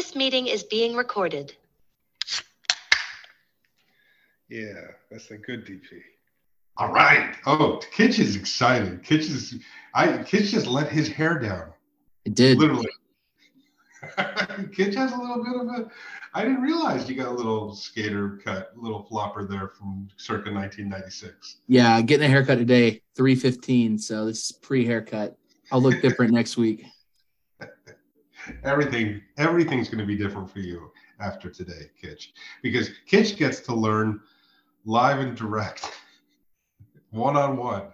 This meeting is being recorded. Yeah, that's a good DP. All right. Oh, Kitch is excited. Kitch is I Kitch just let his hair down. It did. Literally. Kitch has a little bit of a I didn't realize you got a little skater cut, little flopper there from circa 1996. Yeah, getting a haircut today, 315. So this is pre-haircut. I'll look different next week. Everything, everything's going to be different for you after today, Kitch, because Kitch gets to learn live and direct, one on one,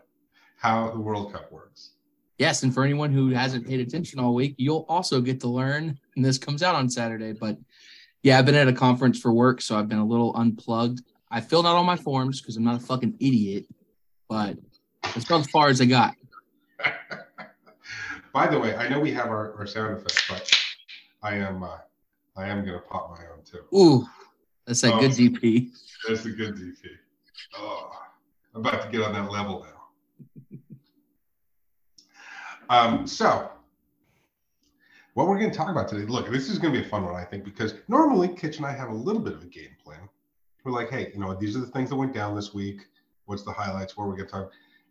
how the World Cup works. Yes, and for anyone who hasn't paid attention all week, you'll also get to learn. And this comes out on Saturday. But yeah, I've been at a conference for work, so I've been a little unplugged. I filled out all my forms because I'm not a fucking idiot, but that's about as far as I got. By the way, I know we have our, our sound effects, but I am uh, I am gonna pop my own too. Ooh, that's a Oh. good DP. That's a good DP. Oh, I'm about to get on that level now. um, so, what we're going to talk about today, look, this is going to be a fun one, I think, because normally Kitch and I have a little bit of a game plan. We're like, hey, you know, these are the things that went down this week. What's the highlights? Where we get time?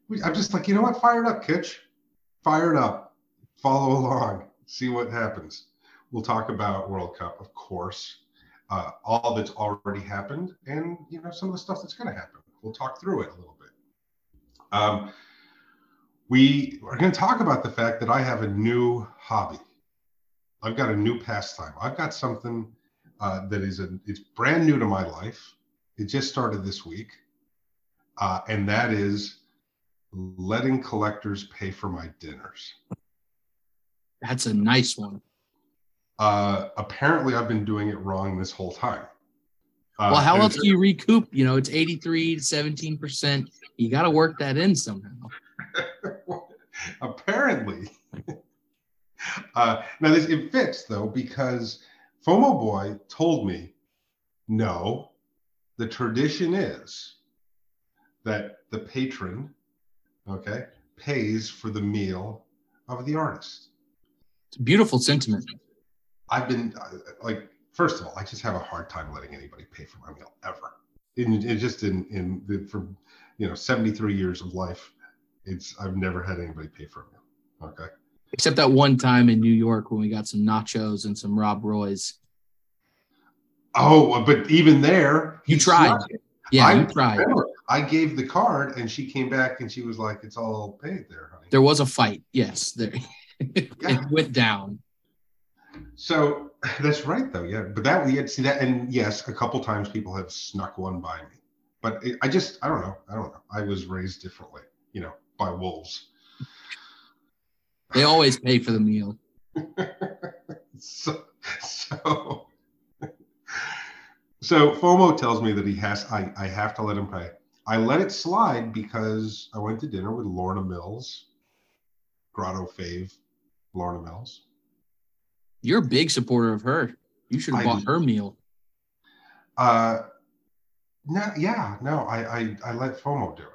We- I'm just like, you know what? Fire it up, Kitch. Fire it up. Follow along. See what happens. We'll talk about World Cup, of course uh, all that's already happened and you know some of the stuff that's going to happen. We'll talk through it a little bit. Um, we are going to talk about the fact that i have a new hobby. I've got a new pastime. I've got something uh, that is a, it's brand new to my life. It just started this week uh, and that is letting collectors pay for my dinners That's a nice one. uh, apparently i've been doing it wrong this whole time Uh, Well, how else do you recoup? You know, it's 83 to 17%. You got to work that in somehow. apparently uh, now this it fits though because fomo boy told me no the tradition is that the patron okay pays for the meal of the artist beautiful sentiment. i've been uh, like first of all i just have a hard time letting anybody pay for my meal ever in, in just in in the for you know 73 years of life it's i've never had anybody pay for a meal okay Except that one time in New York when we got some nachos and some Rob Roy's. Oh, but even there, You tried. Yeah, I you tried. remember, I gave the card, and she came back and she was like, "It's all paid there, honey." There was a fight. Yes, there. It went down. So that's right, though. Yeah, but that we had see that, and yes, a couple times people have snuck one by me, but it, I just I don't know. I don't know. I was raised differently, you know, by wolves. They always pay for the meal. so so so FOMO tells me that he has I, I have to let him pay. I let it slide because I went to dinner with Lorna Mills, Grotto fave, Lorna Mills. You're a big supporter of her. You should have I- bought her meal. Uh no, yeah, no, I, I I let FOMO do it.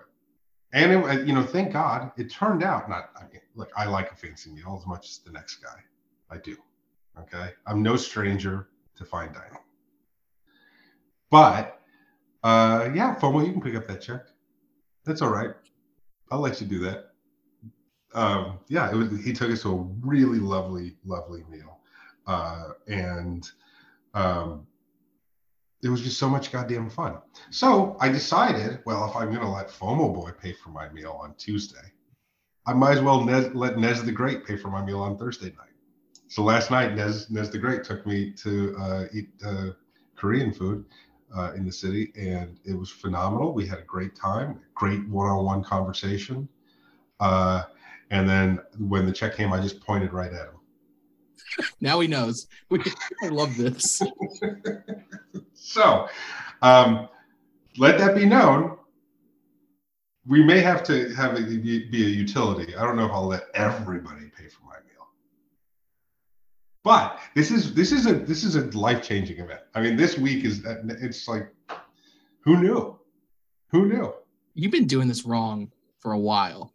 And it, you know, thank God it turned out not I mean, look, I like a fancy meal as much as the next guy. I do. Okay. I'm no stranger to fine dining. But uh yeah, FOMO, you can pick up that check. That's all right. I'll let you do that. Um, yeah, it was he took us to a really lovely, lovely meal. Uh and um it was just so much goddamn fun. So I decided, well, if I'm going to let FOMO Boy pay for my meal on Tuesday, I might as well Nez, let Nez the Great pay for my meal on Thursday night. So last night, Nez, Nez the Great took me to uh, eat uh, Korean food uh, in the city, and it was phenomenal. We had a great time, great one-on-one conversation. And then when the check came, I just pointed right at him. Now he knows. We, I love this. So, um, let that be known. We may have to have it be be a utility. I don't know if I'll let everybody pay for my meal, but this is this is a this is a life changing event. I mean, this week is it's like, who knew? Who knew? You've been doing this wrong for a while.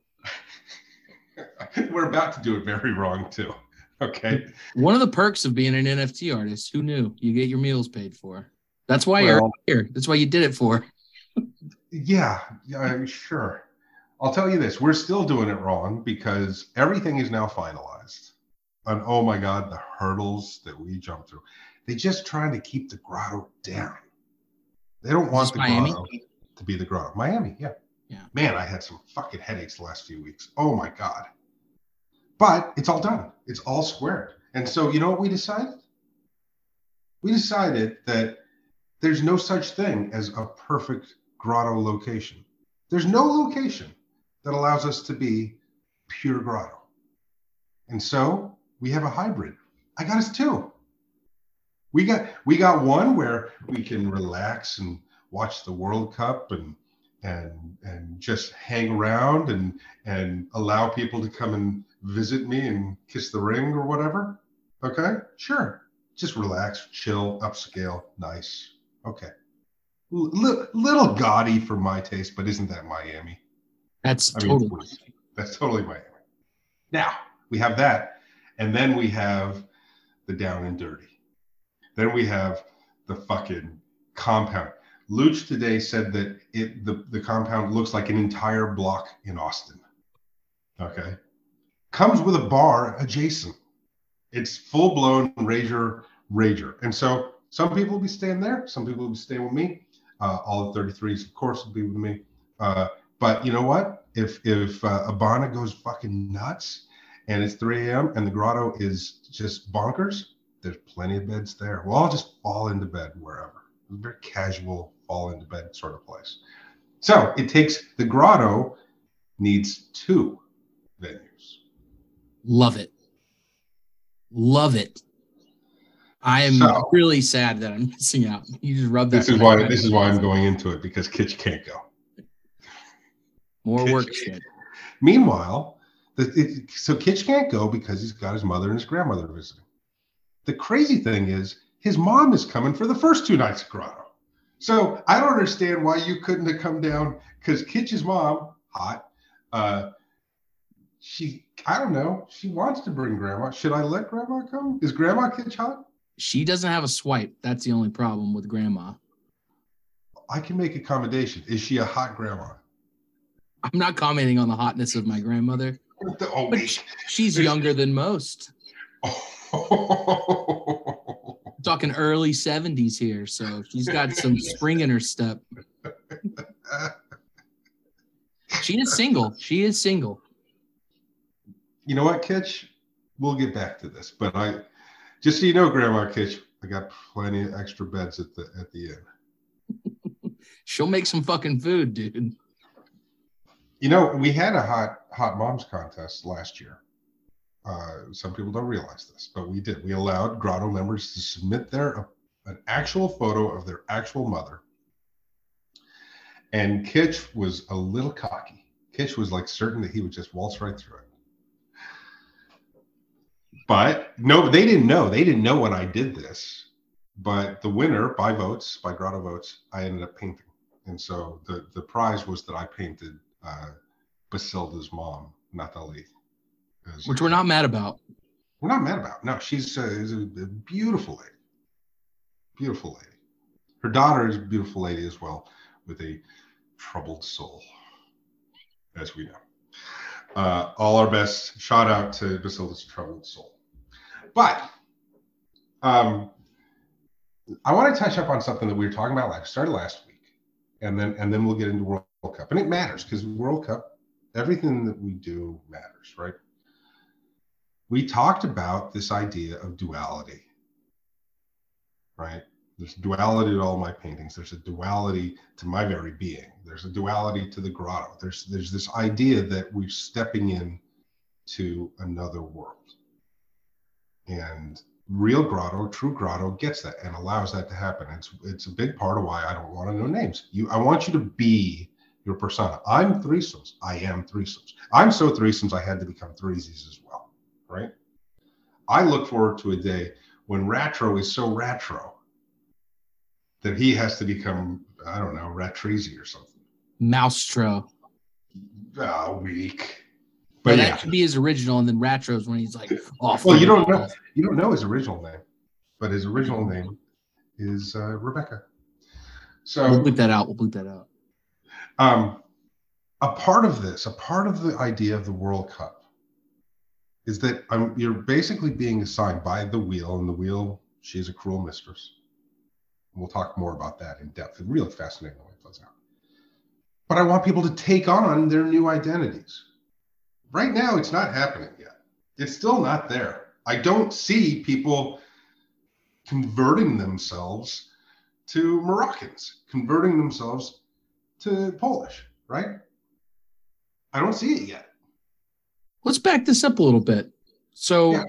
We're about to do it very wrong too. Okay. One of the perks of being an NFT artist, who knew? You get your meals paid for. That's why you're here. That's why you did it for. Yeah, yeah, sure. I'll tell you this: we're still doing it wrong because everything is now finalized. And oh my God, the hurdles that we jumped through. They're just trying to keep the grotto down. They don't want the Miami? grotto to be the grotto. Miami, yeah. Yeah. Man, I had some fucking headaches the last few weeks. Oh my God. But it's all done. It's all squared. And so you know what we decided? We decided that there's no such thing as a perfect grotto location. There's no location that allows us to be pure grotto. And so we have a hybrid. I got us two. We got we got one where we can relax and watch the World Cup and and and just hang around and and allow people to come and visit me and kiss the ring or whatever. Okay, sure. Just relax, chill, upscale, nice. Okay. L- little gaudy for my taste, but isn't that Miami? That's I totally. please. that's totally Miami. Now we have that, and then we have the down and dirty. Then we have the fucking compound. Luch today said that it the, the compound looks like an entire block in Austin. Okay. Comes with a bar adjacent. It's full blown rager rager. And so some people will be staying there, some people will be staying with me. Uh, all the 33s, of course, will be with me. Uh, but you know what? If if uh, Abana goes fucking nuts and it's 3 a.m. and the grotto is just bonkers, there's plenty of beds there. We'll all just fall into bed wherever. It's a very casual fall into bed sort of place. So it takes the grotto needs two venues. Love it. Love it. I am So- really sad that I'm missing out. You just rub that. This is why this is why I'm going into it because Kitch can't go. More work shit. Meanwhile, the, it, so Kitch can't go because he's got his mother and his grandmother visiting. The crazy thing is, his mom is coming for the first two nights at Grotto. So I don't understand why you couldn't have come down because Kitch's mom, hot, uh, she, I don't know, she wants to bring grandma. Should I let grandma come? Is grandma Kitch hot? She doesn't have a swipe. That's the only problem with grandma. I can make accommodation. Is she a hot grandma? I'm not commenting on the hotness of my grandmother. Oh, But sh- she's younger than most. I'm talking early 70s here. So she's got some spring in her step. She is single. She is single. You know what, Kitch? We'll get back to this, but I just so you know, Grandma Kitch, I got plenty of extra beds at the at the inn. She'll make some fucking food, dude. You know, we had a hot hot moms contest last year. Uh, some people don't realize this, but we did. We allowed Grotto members to submit their uh, an actual photo of their actual mother. And Kitch was a little cocky. Kitch was like certain that he would just waltz right through it. But no, they didn't know. They didn't know when I did this. But the winner by votes, by Grotto votes, I ended up painting. And so the, the prize was that I painted uh, Basilda's mom, Nathalie. Which we're not mad about. we're not mad about. No, she's, uh, is a, a beautiful lady. Beautiful lady. Her daughter is a beautiful lady as well, with a troubled soul, as we know. Uh, all our best. Shout out to Basilda's troubled soul. But um, I want to touch up on something that we were talking about last started last week, and then and then we'll get into World Cup. And it matters because World Cup, everything that we do matters, right? we talked about this idea of duality, right? There's duality to all my paintings. There's a duality to my very being. There's a duality to the grotto. There's there's this idea that we're stepping in to another world. And real grotto, true grotto gets that and allows that to happen. It's it's a big part of why I don't want to know names. You I want you to be your persona. I'm threesomes. I am threesomes. I'm so threesomes I had to become threesies as well right? I look forward to a day when Ratro is so retro that he has to become, I don't know, Ratrezi or something. Moustro. Ah, weak. But yeah, that should be his original, and then Ratros when he's like, oh, well, you don't know you don't know his original name, but his original name is uh, Rebecca. So We'll bleep that out. We'll bleep that out. um, a part of this, a part of the idea of the World Cup, is that um, you're basically being assigned by the wheel, and the wheel, she's a cruel mistress. We'll talk more about that in depth. It's really fascinating the way it plays out. But I want people to take on their new identities. Right now, it's not happening yet. It's still not there. I don't see people converting themselves to Moroccans, converting themselves to Polish, right? I don't see it yet. Let's back this up a little bit. So, Yeah.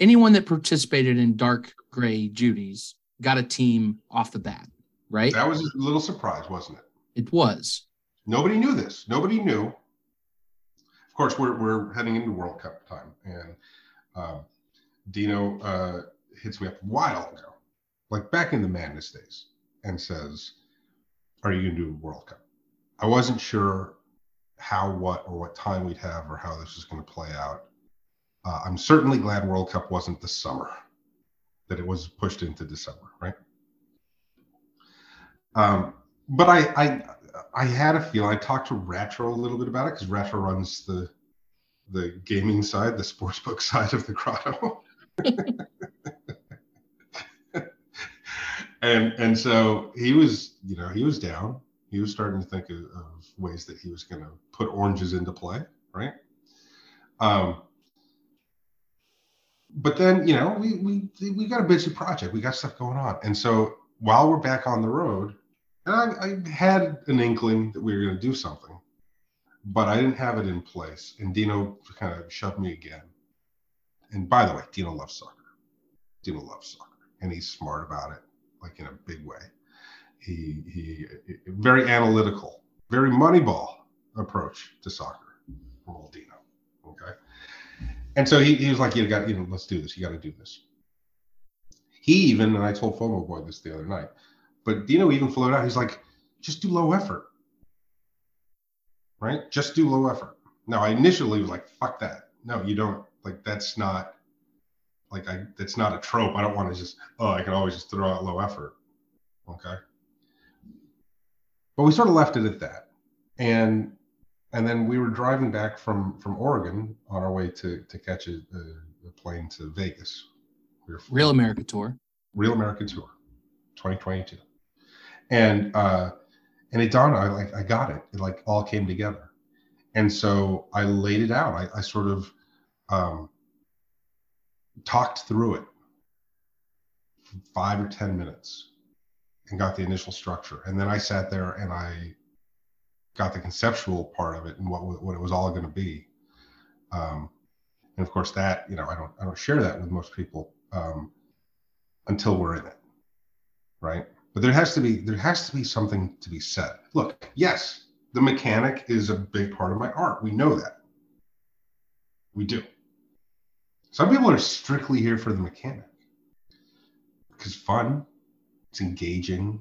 anyone that participated in Dark Gray Judy's got a team off the bat, right? That was a little surprise, wasn't it? It was. Nobody knew this. Nobody knew. Course, we're, we're heading into World Cup time, and um, Dino uh, hits me up a while ago, like back in the madness days, and says, "Are you going to do World Cup?" I wasn't sure how, what, or what time we'd have, or how this was going to play out. Uh, I'm certainly glad World Cup wasn't this summer, that it was pushed into December, right? Um, but I, I I had a feel. I talked to Retro a little bit about it because Retro runs the the gaming side, the sportsbook side of the grotto. and and so he was, you know, he was down. He was starting to think of, of ways that he was going to put oranges into play, right? Um, but then, you know, we we we got a busy project. We got stuff going on, and so while we're back on the road, and I, I had an inkling that we were going to do something, but I didn't have it in place. And Dino kind of shoved me again. And by the way, Dino loves soccer. Dino loves soccer, and he's smart about it, like in a big way. He he very analytical, very moneyball approach to soccer from old Dino. Okay, and so he, he was like, "You got, you know, let's do this. You got to do this." He even, and I told FOMO Boy this the other night, but Dino even floated out. He's like, "Just do low effort, right? Just do low effort." Now, I initially was like, "Fuck that! No, you don't. Like, that's not." Like I, that's not a trope. I don't want to just, oh, I can always just throw out low effort. Okay. But we sort of left it at that. And and then we were driving back from from Oregon on our way to to catch a, a, a plane to Vegas. We Real America Tour. Real America Tour, 2022, and uh, and it dawned. On I like I got it. It like all came together, and so I laid it out. I, I sort of um, talked through it five or ten minutes, and got the initial structure, and then I sat there and I got the conceptual part of it and what what it was all going to be. Um, and of course, that you know, I don't I don't share that with most people um, until we're in it, right? But there has to be there has to be something to be said. Look, yes, the mechanic is a big part of my art. We know that. We do. Some people are strictly here for the mechanic because fun, it's engaging,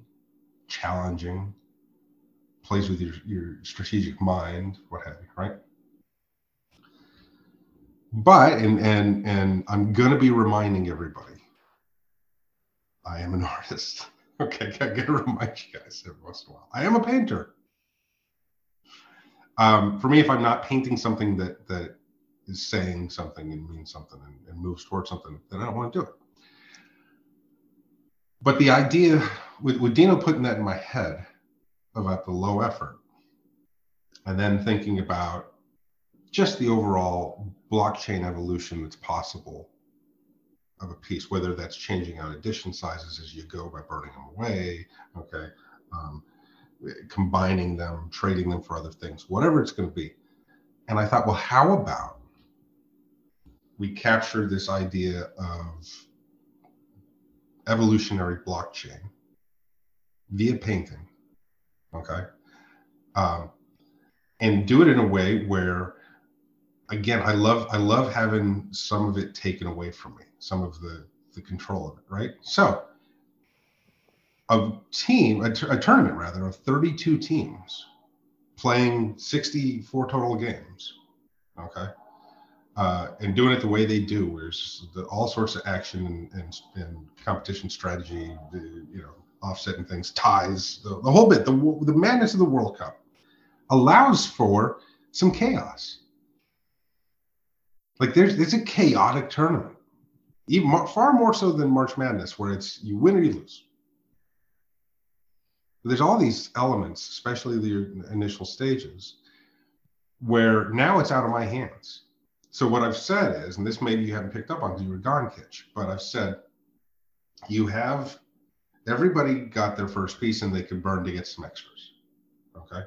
challenging, plays with your, your strategic mind, what have you, right? But and and and I'm gonna be reminding everybody, I am an artist. Okay, I gotta remind you guys every once in a while. I am a painter. Um, for me, if I'm not painting something that that is saying something and means something and, and moves towards something, then I don't want to do it. But the idea with, with Dino putting that in my head about the low effort, and then thinking about just the overall blockchain evolution that's possible of a piece, whether that's changing out edition sizes as you go by burning them away, okay, um, combining them, trading them for other things, whatever it's going to be. And I thought, well, how about we capture this idea of evolutionary blockchain via painting, okay, um, and do it in a way where again i love i love having some of it taken away from me some of the the control of it right so a team a, t- a tournament rather of 32 teams playing 64 total games Okay. Uh, and doing it the way they do, where it's the, all sorts of action and, and, and competition strategy, the, you know, offsetting things, ties, the, the whole bit, the, the madness of the World Cup allows for some chaos. Like there's it's a chaotic tournament, even far more so than March Madness, where it's you win or you lose. There's all these elements, especially the initial stages, where now it's out of my hands. So what I've said is, and this maybe you haven't picked up on because you were gone, Kitch, but I've said you have everybody got their first piece and they can burn to get some extras. Okay.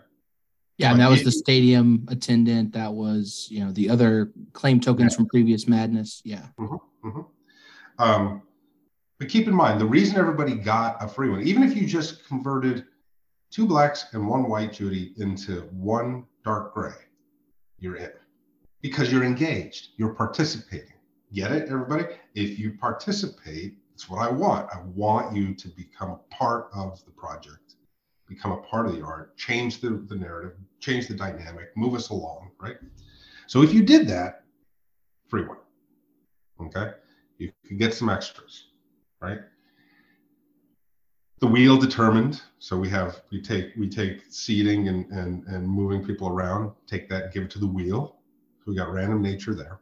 Yeah, and that was the stadium attendant. That was, you know, the other claim tokens yeah. from previous madness. Yeah. Mm-hmm, mm-hmm. Um, but keep in mind, the reason everybody got a free one, even if you just converted two blacks and one white Judy into one dark gray, you're in because you're engaged, you're participating. Get it, everybody? If you participate, it's what I want. I want you to become a part of the project, become a part of the art, change the, the narrative, change the dynamic, move us along, right? So if you did that, free one. Okay. You can get some extras, right? The wheel determined. So we have we take we take seating and and and moving people around, take that, give it to the wheel. So we got random nature there.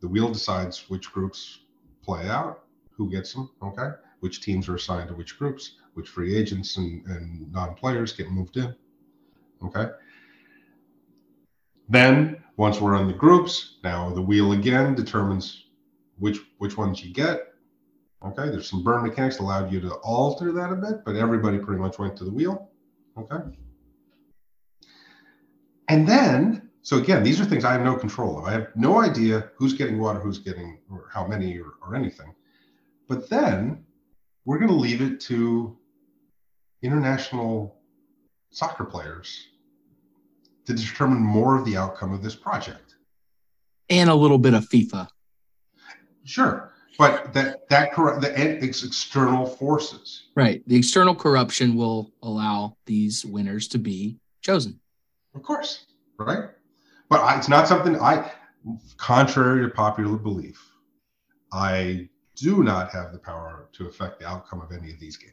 The wheel decides which groups play out, who gets them, okay? Which teams are assigned to which groups, which free agents and, and non-players get moved in. Okay. Then once we're in the groups, now the wheel again determines which which ones you get. Okay, there's some burn mechanics allowed you to alter that a bit, but everybody pretty much went to the wheel. Okay. And then, so again, these are things I have no control of. I have no idea who's getting water, who's getting or how many or, or anything. But then we're going to leave it to international soccer players to determine more of the outcome of this project. And a little bit of FIFA. Sure. But that that corrupt the it's external forces. Right. The external corruption will allow these winners to be chosen. Of course. Right. But I, it's not something I contrary to popular belief, I do not have the power to affect the outcome of any of these games.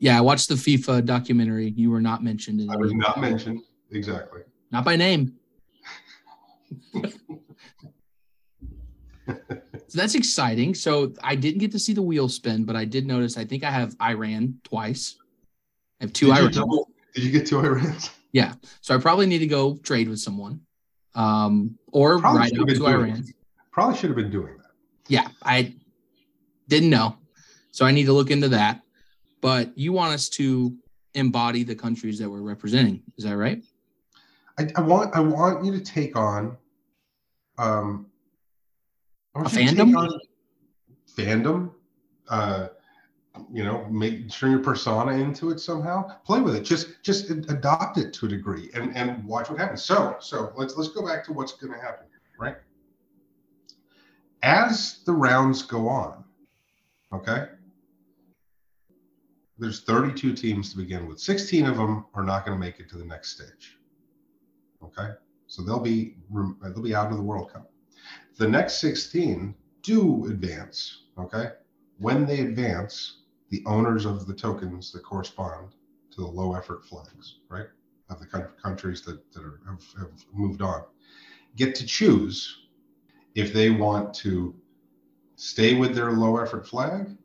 Yeah, I watched the FIFA documentary. You were not mentioned in I was not mentioned. Exactly. Not by name. so that's exciting. So I didn't get to see the wheel spin, but I did notice. I think I have Iran twice. I have two did Iran. Double, did you get two Irans? Yeah. So I probably need to go trade with someone, um, or probably ride out to Iran. Probably should have been doing that. Yeah, I didn't know, so I need to look into that. But you want us to embody the countries that we're representing. Is that right? I, I want I want you to take on um a fandom? fandom? Uh you know make turn your persona into it somehow? Play with it. Just just adopt it to a degree and and watch what happens. So so let's let's go back to what's going to happen right? As the rounds go on okay there's 32 teams to begin with. 16 of them are not going to make it to the next stage Okay, so they'll be they'll be out of the World Cup. The next 16 do advance. Okay, when they advance, the owners of the tokens that correspond to the low effort flags, right, of the countries that, that are, have, have moved on, get to choose if they want to stay with their low effort flag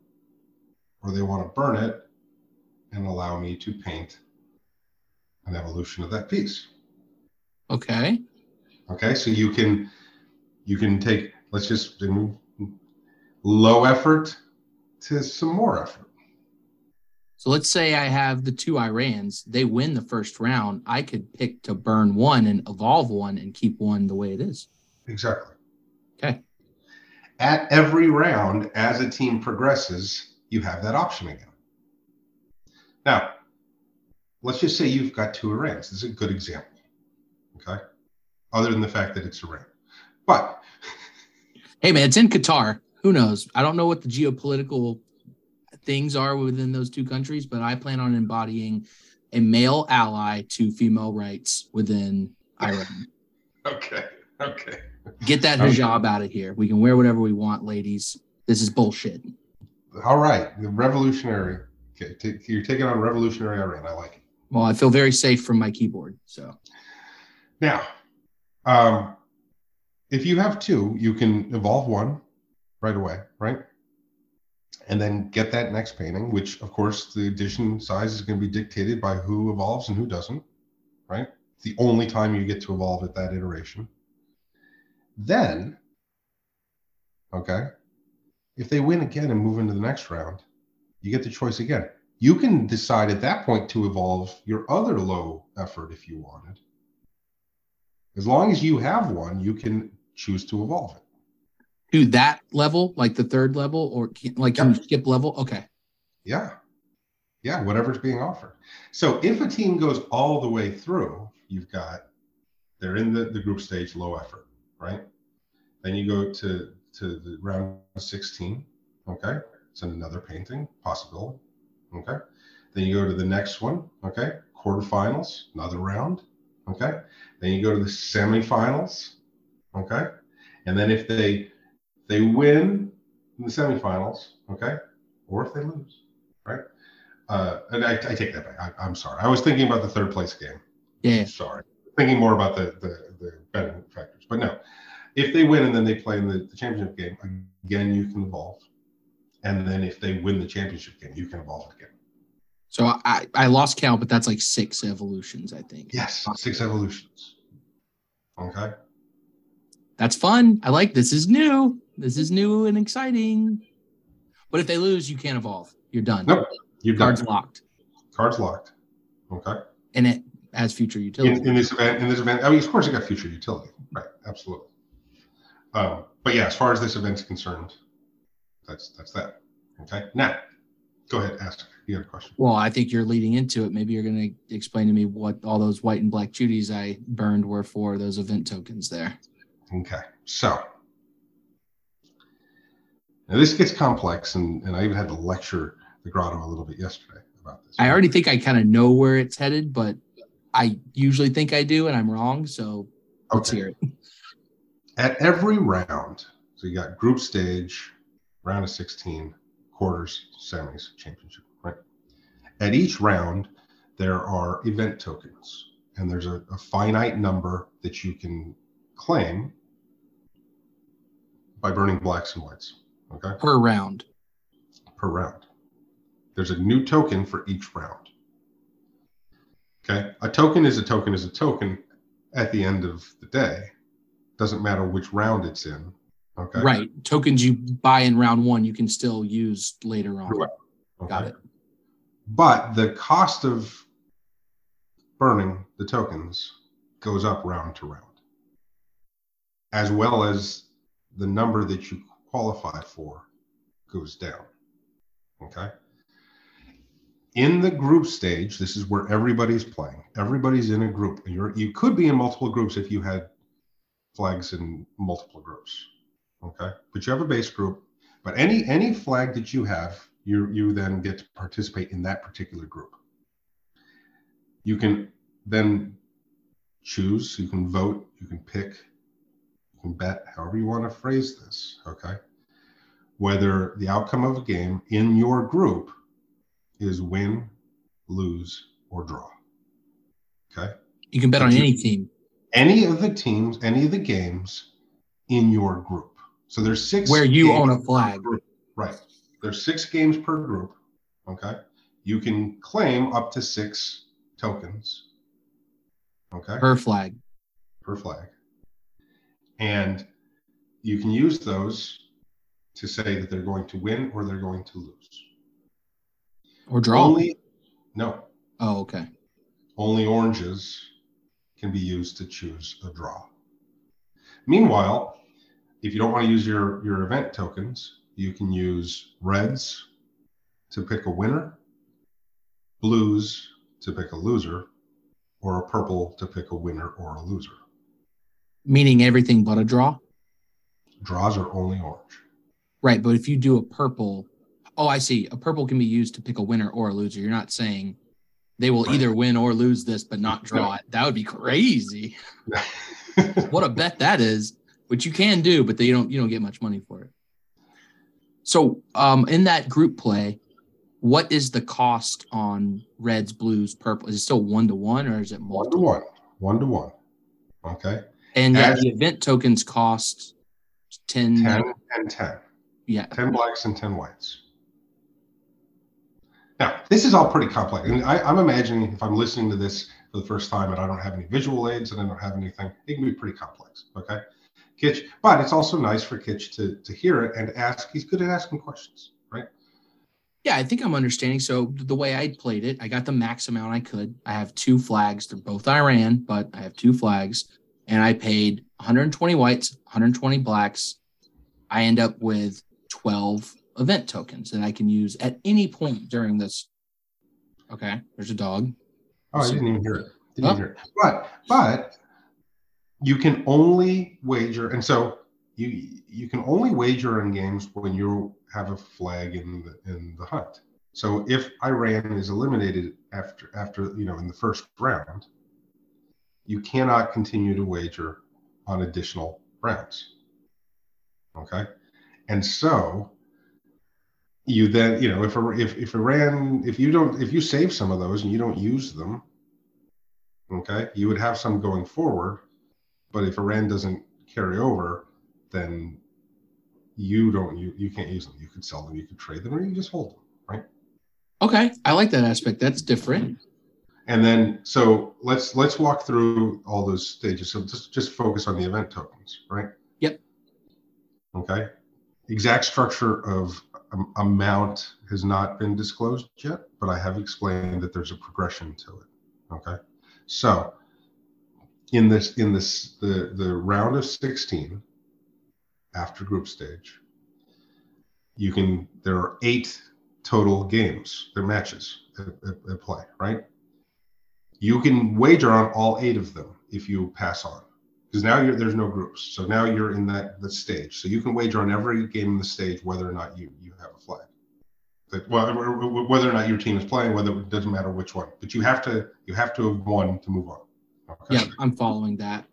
or they want to burn it and allow me to paint an evolution of that piece. Okay. Okay, so you can you can take let's just move low effort to some more effort. So let's say I have the two Irans, they win the first round. I could pick to burn one and evolve one and keep one the way it is. Exactly. Okay. At every round, as a team progresses, you have that option again. Now, let's just say you've got two Irans. This is a good example. Okay. Other than the fact that it's a Iran. But hey man, it's in Qatar. Who knows? I don't know what the geopolitical things are within those two countries, but I plan on embodying a male ally to female rights within Iran. okay. Okay. Get that Okay. hijab out of here. We can wear whatever we want, ladies. This is bullshit. All right. The revolutionary. Okay. You're taking on revolutionary Iran. I like it. Well, I feel very safe from my keyboard. So Now, um, if you have two, you can evolve one right away, right? And then get that next painting, which of course the edition size is going to be dictated by who evolves and who doesn't, right? It's the only time you get to evolve at that iteration. Then, okay, if they win again and move into the next round, you get the choice again. You can decide at that point to evolve your other low effort if you wanted. As long as you have one, you can choose to evolve it. to that level, like the third level, or can, like can you skip level? Okay. Yeah. Yeah, whatever's being offered. So if a team goes all the way through, you've got they're in the, the group stage low effort, right? Then you go to to the round 16. Okay. It's another painting possibility. Okay. Then you go to the next one. Okay. Quarterfinals, another round. Okay. Then you go to the semifinals. Okay. And then if they they win in the semifinals, okay, or if they lose, right? Uh, and I, I take that back. I, I'm sorry. I was thinking about the third place game. Yeah. Sorry. Thinking more about the the, the betting factors. But no, if they win and then they play in the, the championship game, again, you can evolve. And then if they win the championship game, you can evolve again. So I, I lost count, but that's like six evolutions, I think. Yes, six evolutions. Okay. That's fun. I like this is new. This is new and exciting. But if they lose, you can't evolve. You're done. Nope. Done Cards it. locked. Cards locked. Okay. And it has future utility. in, in this event, in this event, I mean, of course, it got future utility, right? Absolutely. Um, but yeah, as far as this event's concerned, that's that's that. Okay. Now, go ahead, ask. You have a question. well, I think you're leading into it. Maybe you're going to explain to me what all those white and black Judies I burned were for, those event tokens there. Okay. So now this gets complex, and and I even had to lecture the grotto a little bit yesterday about this. I already think I kind of know where it's headed, but I usually think I do, and I'm wrong. So let's Okay. hear it. at every round, so you got group stage, round of 16, quarters, semis, championship, right? At each round, there are event tokens, and there's a, a finite number that you can claim by burning blacks and whites, okay, Per round. per round. There's a new token for each round. Okay, a token is a token is a token at the end of the day. Doesn't matter which round it's in. Okay. Right. Tokens you buy in round one, you can still use later on. Correct. Got it. But the cost of burning the tokens goes up round to round, as well as the number that you qualify for goes down. Okay. In the group stage, this is where everybody's playing. Everybody's in a group. You're you could be in multiple groups if you had flags in multiple groups. Okay. But you have a base group. But any any flag that you have, you you then get to participate in that particular group. You can then choose, you can vote, you can pick, can bet, however you want to phrase this, okay? Whether the outcome of a game in your group is win, lose, or draw. Okay? You can bet on you- any team. Any of the teams, any of the games in your group. So there's six Where you own a flag. Right. There's six games per group. Okay. You can claim up to six tokens. Okay. Per flag. per flag. And you can use those to say that they're going to win or they're going to lose. Or draw. Only no, oh, okay. only oranges can be used to choose a draw. Meanwhile, if you don't want to use your, your event tokens, you can use reds to pick a winner, blues to pick a loser, or a purple to pick a winner or a loser. Meaning everything but a draw. Draws are only orange. Right. But if you do a purple, oh, I see. A purple can be used to pick a winner or a loser. You're not saying they will Right. either win or lose this, but not draw it. That would be crazy. what a bet that is, which you can do, but they don't you don't get much money for it. So um in that group play, what is the cost on reds, blues, purple? Is it still one to one or is it one to one, one to one. Okay, And the event tokens cost 10, 10 and 10. yeah. 10 blacks and 10 whites. Now, this is all pretty complex. And I, I'm imagining if I'm listening to this for the first time and I don't have any visual aids and I don't have anything, it can be pretty complex. Okay. Kitch, but it's also nice for Kitch to, to hear it and ask. He's good at asking questions, right? Yeah, I think I'm understanding. So the way I played it, I got the max amount I could. I have two flags. They're both Iran, but I have two flags, and I paid 120 whites, 120 blacks. I end up with 12 event tokens that I can use at any point during this. Okay, there's a dog. Oh, I didn't even hear it. Didn't Oh. even hear it. But but you can only wager, and so you you can only wager in games when you have a flag in the in the hunt. So if Iran is eliminated after after you know in the first round, you cannot continue to wager on additional rounds. Okay, and so you then you know if if if Iran if you don't if you save some of those and you don't use them, okay, you would have some going forward, but if Iran doesn't carry over, then you don't you you can't use them. You could sell them, you could trade them, or you just hold them, right? Okay, I like that aspect. That's different. And then so let's let's walk through all those stages. So just just focus on the event tokens, right? Yep. Okay. Exact structure of um, amount has not been disclosed yet, but I have explained that there's a progression to it. Okay. So in this in this the the round of 16 after group stage, you can there are eight total games, they're matches at, at, at play, right? You can wager on all eight of them if you pass on, because now you're there's no groups. So now you're in that the stage. So you can wager on every game in the stage whether or not you you have a flag. That, well, whether or not your team is playing, whether it doesn't matter which one, but you have to you have to have won to move on. Okay. Yeah, I'm following that.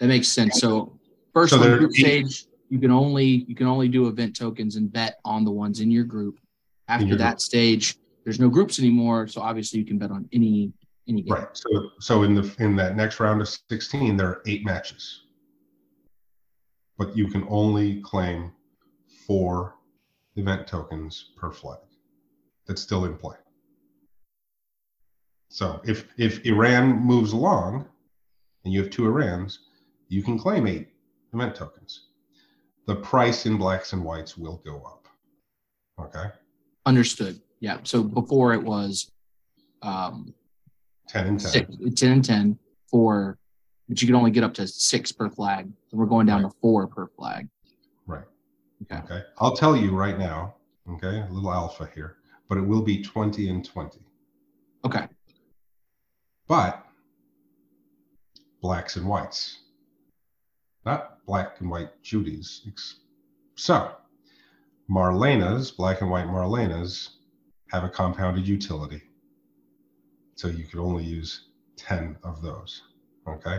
That makes sense. So first So group stage, you can only you can only do event tokens and bet on the ones in your group. After your that stage, there's no groups anymore, so obviously you can bet on any any game. Right. So so in the in that next round of 16, there are eight matches. But you can only claim four event tokens per flag. That's still in play. So if if Iran moves along and you have two Irans, you can claim eight event tokens. The price in blacks and whites will go up. Okay. Understood. Yeah. So before it was um 10 and 10. six, 10 and 10 for but you can only get up to six per flag. And we're going down to four per flag. Right. Okay. Okay. I'll tell you right now, okay, a little alpha here, but it will be 20 and 20. Okay. But blacks and whites, not black and white Judies. Ex- So Marlenas, black and white Marlenas, have a compounded utility. So you could only use 10 of those. Okay.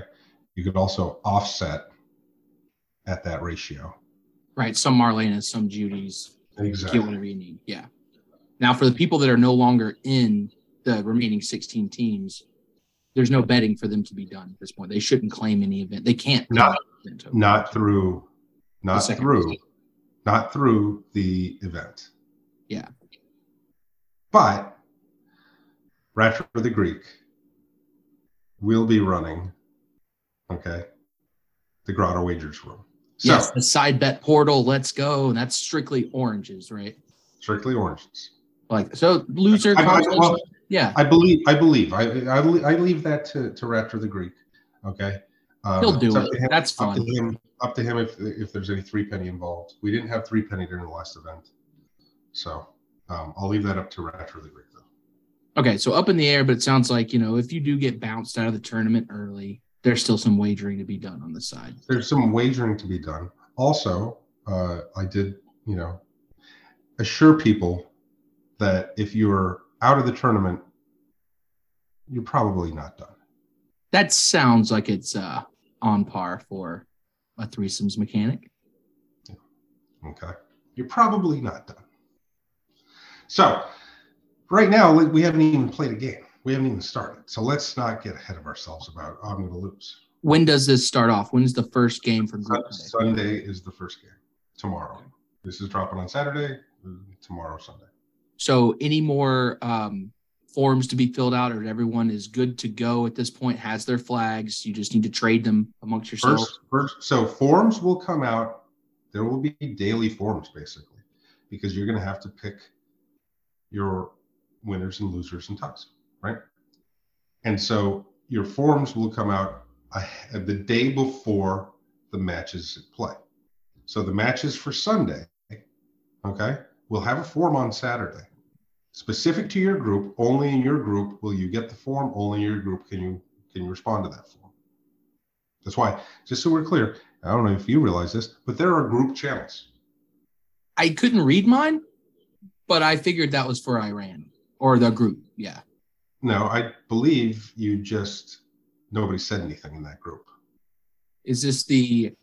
You could also offset at that ratio. Right. Some Marlenas, some Judy's. Exactly. Get whatever you need. Yeah. Now for the people that are no longer in the remaining 16 teams, there's no betting for them to be done at this point. They shouldn't claim any event. They can't. Not- not through not through stage. not through the event Yeah. but Ratcher the Greek will be running okay the grotto wagers room so yes, the side bet portal. Let's go. And that's strictly oranges, right? strictly oranges Like so, loser. I- I- well, yeah, i believe i believe i i, I leave that to to Ratcher the Greek okay um, he'll do it. him- That's up to him up to him if if there's any three penny involved we didn't have three penny during the last event so um, i'll leave that up to Ratcher the Greek Okay, so up in the air, but it sounds like you know if you do get bounced out of the tournament early, there's still some wagering to be done on the side. there's some wagering to be done. Also, uh, I did, you know, assure people that if you're out of the tournament you're probably not done. That sounds like it's uh, on par for a threesomes mechanic. Okay. You're probably not done. So, right now, we- haven't even played a game. We haven't even started. So, let's not get ahead of ourselves about, I'm going to lose. When does this start off? When's the first game for group? Sunday is the first game. Tomorrow. This is dropping on Saturday. Tomorrow, Sunday. So, any more um, forms to be filled out, or everyone is good to go at this point? Has their flags? You just need to trade them amongst yourselves. First, first, so forms will come out. There will be daily forms basically, because you're going to have to pick your winners and losers and ties, right? And so your forms will come out the day before the matches at play. So the matches for Sunday, okay, will have a form on Saturday, specific to your group. Only in your group will you get the form. Only in your group can you can you respond to that form. That's why, just so we're clear, I don't know if you realize this, but there are group channels. I couldn't read mine, but I figured that was for Iran or the group. Yeah. No, I believe you just nobody said anything in that group. Is this the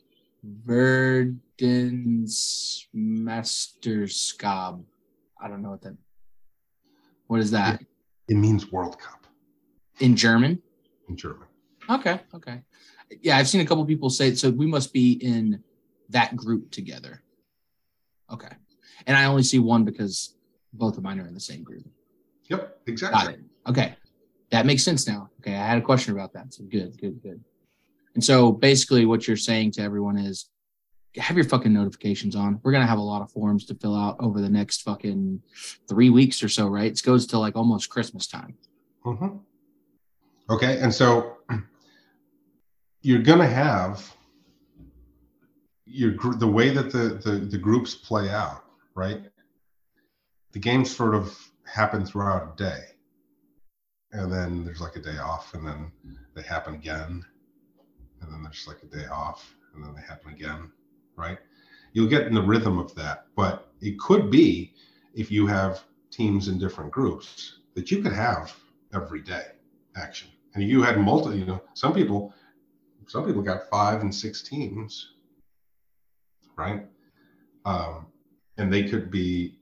Verdens Masterskab? I don't know what that. What is that It means World Cup in German? in German. Okay, okay. Yeah, I've seen a couple people say it, so. We must be in that group together. Okay, and I only see one because both of mine are in the same group. Yep, exactly. Got it. Okay. That makes sense now. Okay. I had a question about that. So good, good, good. And so basically what you're saying to everyone is have your fucking notifications on. We're gonna have a lot of forms to fill out over the next fucking three weeks or so, right? It goes to like almost Christmas time. hmm Okay, and so you're gonna have your the way that the, the the groups play out, right? The games sort of happen throughout a day, and then there's like a day off, and then they happen again, and then there's like a day off, and then they happen again, right? You'll get in the rhythm of that, but it could be if you have teams in different groups that you could have every day action. And you had multi, you know, some people, some people got five and six teams, right? Um, and they could be,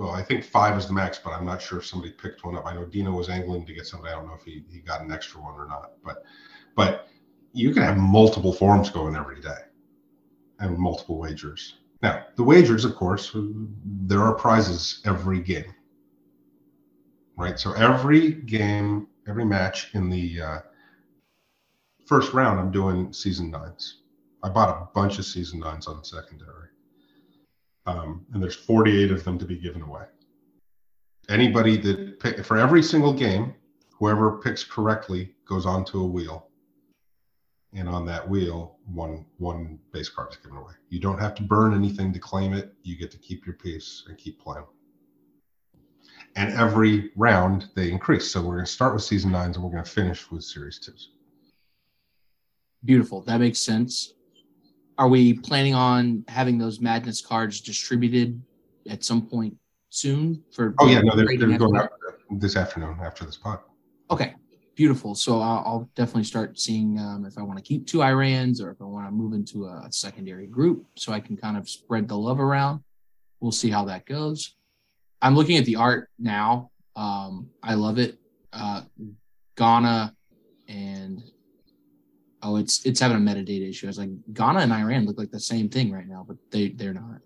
well, I think five is the max, but I'm not sure if somebody picked one up. I know Dino was angling to get somebody. I don't know if he, he got an extra one or not, but, but you can have multiple forms going every day and multiple wagers. Now, the wagers, of course, there are prizes every game, right? So every game, every match in the uh, first round, I'm doing season nines. I bought a bunch of season nines on secondary, um, and there's 48 of them to be given away. Anybody that pick for every single game, whoever picks correctly goes onto a wheel, and on that wheel, one one base card is given away. You don't have to burn anything to claim it. You get to keep your piece and keep playing and every round they increase. So we're going to start with season nines and we're going to finish with series twos. Beautiful. That makes sense. Are we planning on having those madness cards distributed at some point soon for Oh yeah, no, they're, they're going out this afternoon after this pod. Okay, beautiful. So I'll, I'll definitely start seeing um, if I want to keep two Irans or if I want to move into a secondary group so I can kind of spread the love around. We'll see how that goes. I'm looking at the art now. Um, I love it. Uh, Ghana and oh, it's it's having a metadata issue. I was like, Ghana and Iran look like the same thing right now, but they they're not.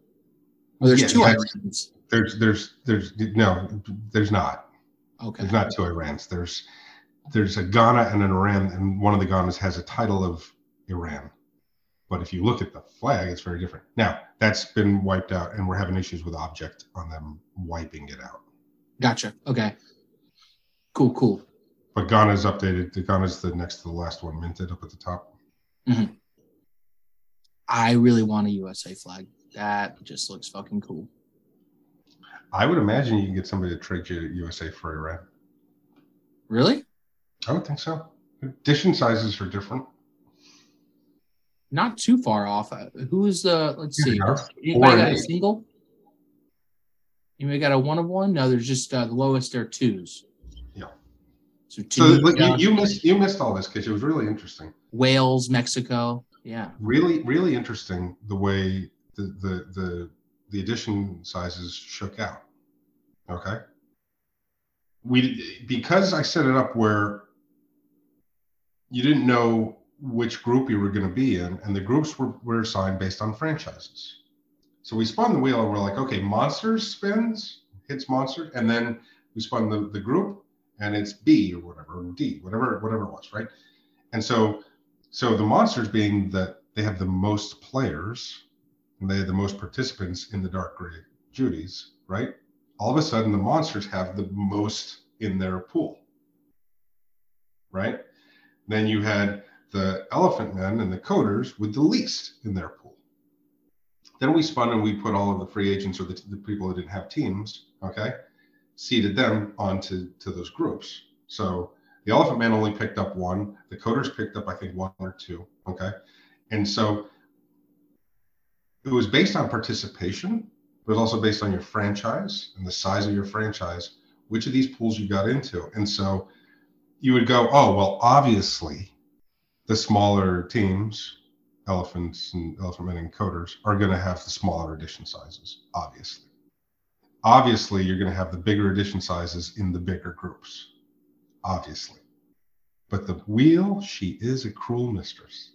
Well, there's Yeah, two. Irans. There's there's there's no there's not Okay. there's not two Irans. There's there's a Ghana and an Iran, and one of the Ghanas has a title of Iran. But if you look at the flag, it's very different. Now that's been wiped out, and we're having issues with objkt on them wiping it out. Gotcha. Okay. Cool. Cool. But Ghana's updated. The Ghana's the next to the last one minted up at the top. I really want a USA flag. That just looks fucking cool. I would imagine you can get somebody to trade you USA for Iran. Really? I would think so. Edition sizes are different. Not too far off. Uh, Who is the? Let's see. Anybody got a single? Anybody got a one of one? No, there's just uh, the lowest are twos. So, So you, uh, you missed you missed all this because it was really interesting. Wales, Mexico. Yeah. Really, really interesting the way the the the, the edition sizes shook out. Okay. We because I set it up where you didn't know which group you were going to be in, and the groups were, were assigned based on franchises. So we spun the wheel and we're like, okay, monsters spins, hits monster, and then we spun the, the group and it's B or whatever, or D, whatever, whatever it was, right? And so so the monsters being that they have the most players and they have the most participants in the dark gray Judies, right? All of a sudden the monsters have the most in their pool. Right? Then you had the elephant men and the coders with the least in their pool. Then we spun and we put all of the free agents or the, the people that didn't have teams, okay, seeded them onto to those groups. So the Elephant Man only picked up one. The coders picked up, I think, one or two. Okay. And so it was based on participation, it was also based on your franchise and the size of your franchise, which of these pools you got into. And so you would go, oh, well, obviously the smaller teams, elephants and elephant men and coders, are going to have the smaller edition sizes, obviously. Obviously, you're going to have the bigger edition sizes in the bigger groups obviously. But the wheel, she is a cruel mistress.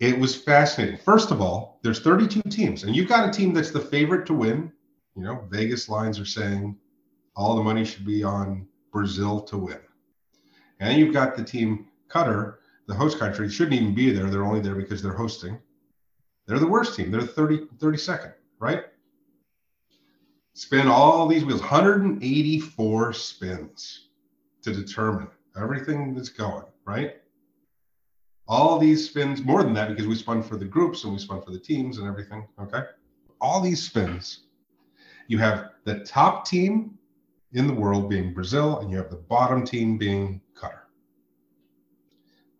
It was fascinating. First of all, there's 32 teams, and you've got a team that's the favorite to win. You know, Vegas lines are saying all the money should be on Brazil to win. And you've got the team Qatar, the host country, shouldn't even be there. They're only there because they're hosting. They're the worst team. They're 30, 32nd, right? Spin all these wheels, 184 spins to determine everything that's going, right? All these spins, more than that, because we spun for the groups and we spun for the teams and everything, okay? All these spins, you have the top team in the world being Brazil, and you have the bottom team being Qatar.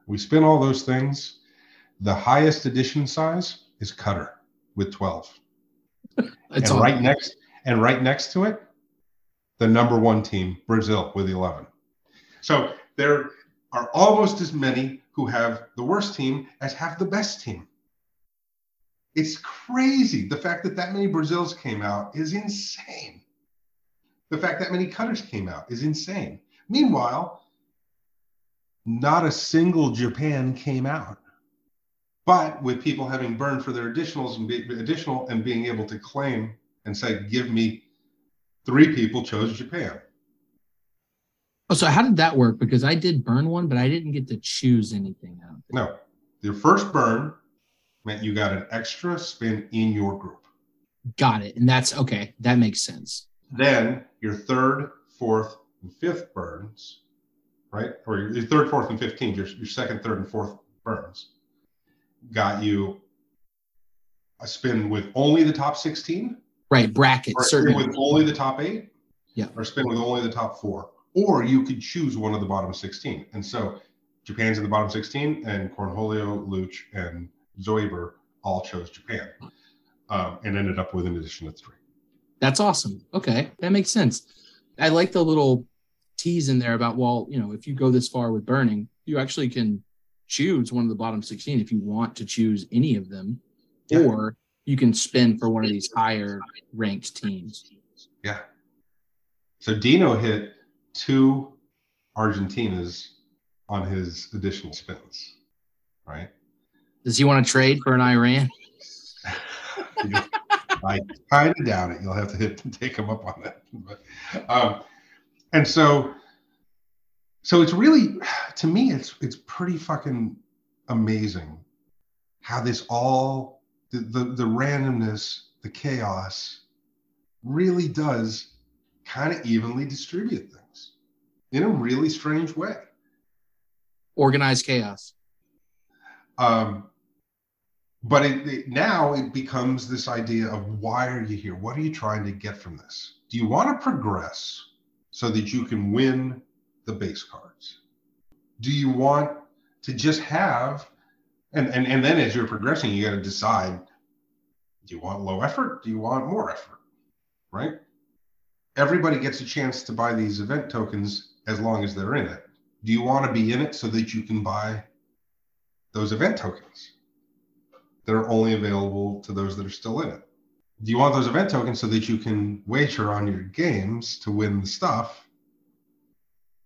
We spin all those things. The highest edition size is Qatar with 12. It's and right next and right next to it, the number one team, Brazil, with 11. So there are almost as many who have the worst team as have the best team. It's crazy. The fact that that many Brazils came out is insane. The fact that many Qatars came out is insane. Meanwhile, not a single Japan came out. But with people having burned for their additionals and be, additional and being able to claim and say, give me three people chose Japan. oh, so how did that work? Because I did burn one, but I didn't get to choose anything out. No, your first burn meant you got an extra spin in your group. Got it. And that's okay. That makes sense. Then your third, fourth, and fifth burns, right? Or your, third, fourth, and 15th, your, your second, third, and fourth burns got you a spin with only the top 16, Right. Bracket. or spin with only the top eight, Yeah. or spin with only the top four. Or you could choose one of the bottom 16. And so Japan's in the bottom 16, and Cornholio, Luch, and Zoiber all chose Japan um, and ended up with an addition of three. That's awesome. Okay. That makes sense. I like the little tease in there about, well, you know, if you go this far with burning, you actually can choose one of the bottom 16 if you want to choose any of them, Yeah. or you can spin for one of these higher ranked teams. Yeah. So Dino hit two Argentinas on his additional spins, right? Does he want to trade for an Iran? I kind of doubt it. You'll have to hit take him up on that. But, um, and so, so it's really, to me, it's it's pretty fucking amazing how this all the the, the randomness, the chaos, really does kind of evenly distribute things in a really strange way. Organized chaos. Um, but it, it, now it becomes this idea of why are you here? What are you trying to get from this? Do you want to progress so that you can win the base cards? Do you want to just have, and, and, and then as you're progressing, you got to decide do you want low effort? Do you want more effort? Right? Everybody gets a chance to buy these event tokens as long as they're in it. Do you want to be in it so that you can buy those event tokens that are only available to those that are still in it? Do you want those event tokens so that you can wager on your games to win the stuff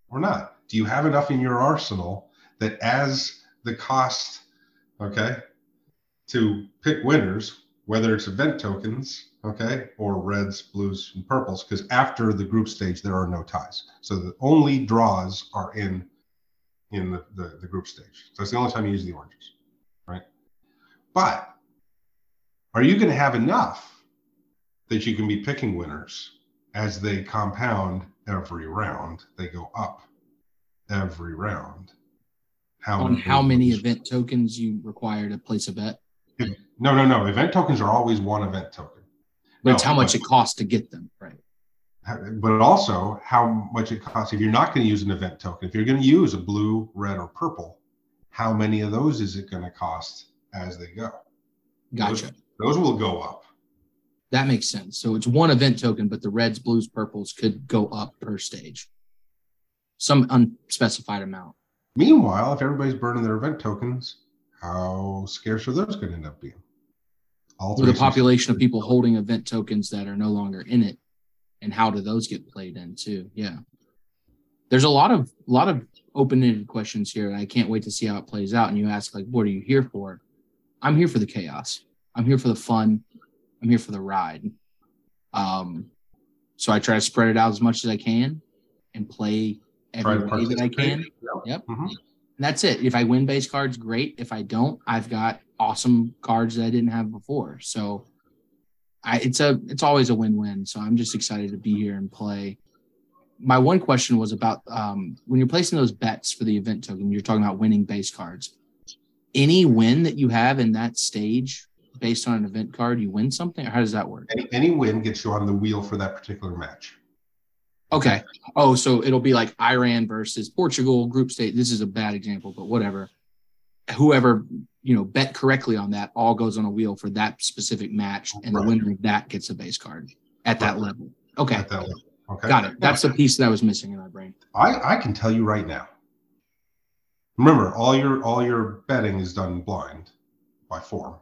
or not? Do you have enough in your arsenal that as the cost, okay, to pick winners, whether it's event tokens, okay, or reds, blues, and purples, because after the group stage there are no ties. So the only draws are in in the, the, the group stage. So it's the only time you use the oranges, right? But are you going to have enough that you can be picking winners as they compound every round? They go up every round. How on how many event tokens you require to place a bet? No, no, no. Event tokens are always one event token. But no, it's how much but, it costs to get them, right? But also how much it costs if you're not going to use an event token. If you're going to use a blue, red, or purple, how many of those is it going to cost as they go? Gotcha. Those, those will go up. That makes sense. So it's one event token, but the reds, blues, purples could go up per stage. Some unspecified amount. Meanwhile, if everybody's burning their event tokens, how scarce are those going to end up being? All With the population of people holding event tokens that are no longer in it, and how do those get played in too? Yeah, there's a lot of a lot of open-ended questions here, and I can't wait to see how it plays out. And you ask like, what are you here for? I'm here for the chaos. I'm here for the fun. I'm here for the ride. Um, so I try to spread it out as much as I can and play every way that I can. Yep. Mm-hmm. that's it. If I win base cards, great. If I don't, I've got awesome cards that I didn't have before. So I, it's a it's always a win-win. So I'm just excited to be here and play. My one question was about um, when you're placing those bets for the event token. You're talking about winning base cards. Any win that you have in that stage, based on an event card, you win something, or how does that work? Any, any win gets you on the wheel for that particular match. Okay. Oh, so it'll be like Iran versus Portugal group state. This is a bad example, but whatever. Whoever you know bet correctly on that all goes on a wheel for that specific match, and right. the winner of that gets a base card at that right. level. Okay. At that level. Okay. Got it. That's the piece that I was missing in my brain. I I can tell you right now. Remember, all your all your betting is done blind by form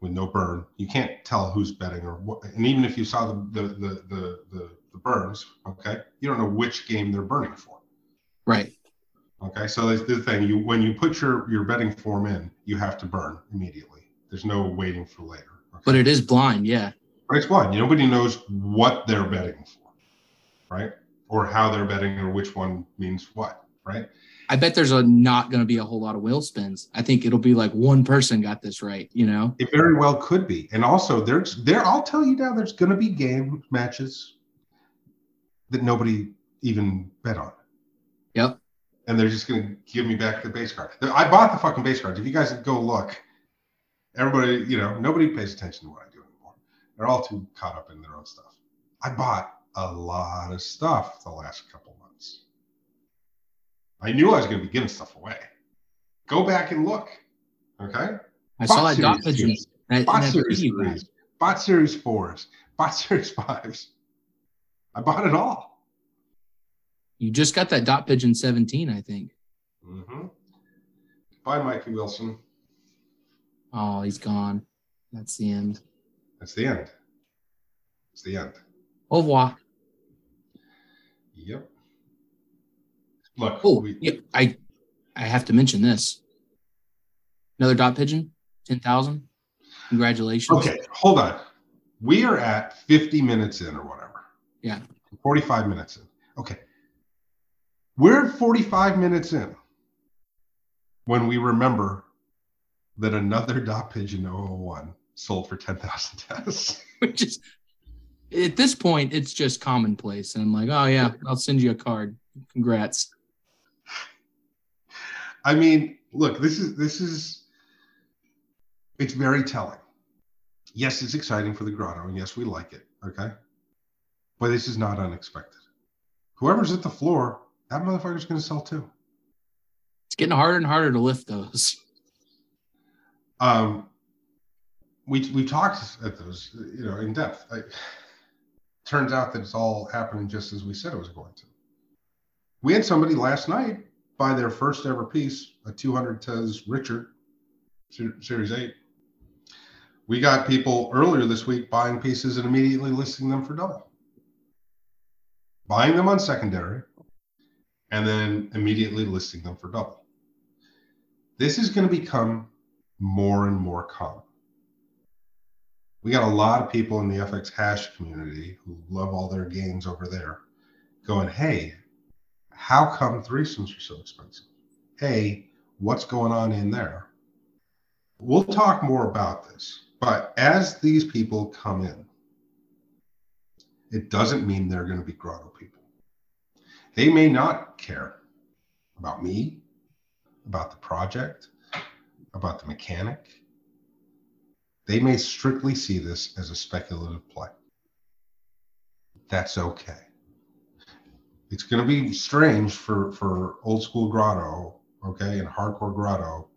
with no burn. You can't tell who's betting or what. And even if you saw the the the the, the the burns, okay, you don't know which game they're burning for. Right. Okay, so that's the thing. You when you put your your betting form in, you have to burn immediately. There's no waiting for later. Okay? But it is blind, yeah. Right, it's blind. Nobody knows what they're betting for, right? Or how they're betting, or which one means what, right? I bet there's a not going to be a whole lot of wheel spins. I think it'll be like one person got this right, you know. It very well could be, and also there's there. I'll tell you now, there's going to be game matches that nobody even bet on. Yep. And they're just going to give me back the base card. I bought the fucking base cards. If you guys go look, everybody, you know, nobody pays attention to what I do anymore. They're all too caught up in their own stuff. I bought a lot of stuff the last couple months. I knew I was going to be giving stuff away. Go back and look. Okay. I bot saw that pigeon. Bot series threes, bot series fours, bot series fives. I bought it all. You just got that dot pigeon 17, I think. Mm-hmm. Bye, Mikey Wilson. Oh, he's gone. That's the end. That's the end. It's the end. Au revoir. Yep. Look. Oh, we, yeah, I I have to mention this. Another dot pigeon, ten thousand. Congratulations. Okay, hold on. We are at fifty minutes in or whatever. Yeah. 45 minutes in. Okay. We're 45 minutes in when we remember that another dot pigeon 001 sold for 10,000 tests. Which is, at this point, it's just commonplace. And I'm like, oh, yeah, I'll send you a card. Congrats. I mean, look, this is, this is, it's very telling. Yes, it's exciting for the grotto. And yes, we like it. Okay. But this is not unexpected. Whoever's at the floor, that motherfucker's going to sell too. It's getting harder and harder to lift those. Um, we we talked at those, you know, in depth. I, turns out that it's all happening just as we said it was going to. We had somebody last night buy their first ever piece, a 200 Tez Richard Series 8. We got people earlier this week buying pieces and immediately listing them for double, buying them on secondary, and then immediately listing them for double. This is going to become more and more common. We got a lot of people in the FX hash community who love all their gains over there going, hey, how come threesomes are so expensive? Hey, what's going on in there? We'll talk more about this, but as these people come in, it doesn't mean they're going to be grotto people. They may not care about me, about the project, about the mechanic. They may strictly see this as a speculative play. That's okay. It's going to be strange for, for old school grotto, okay, and hardcore grotto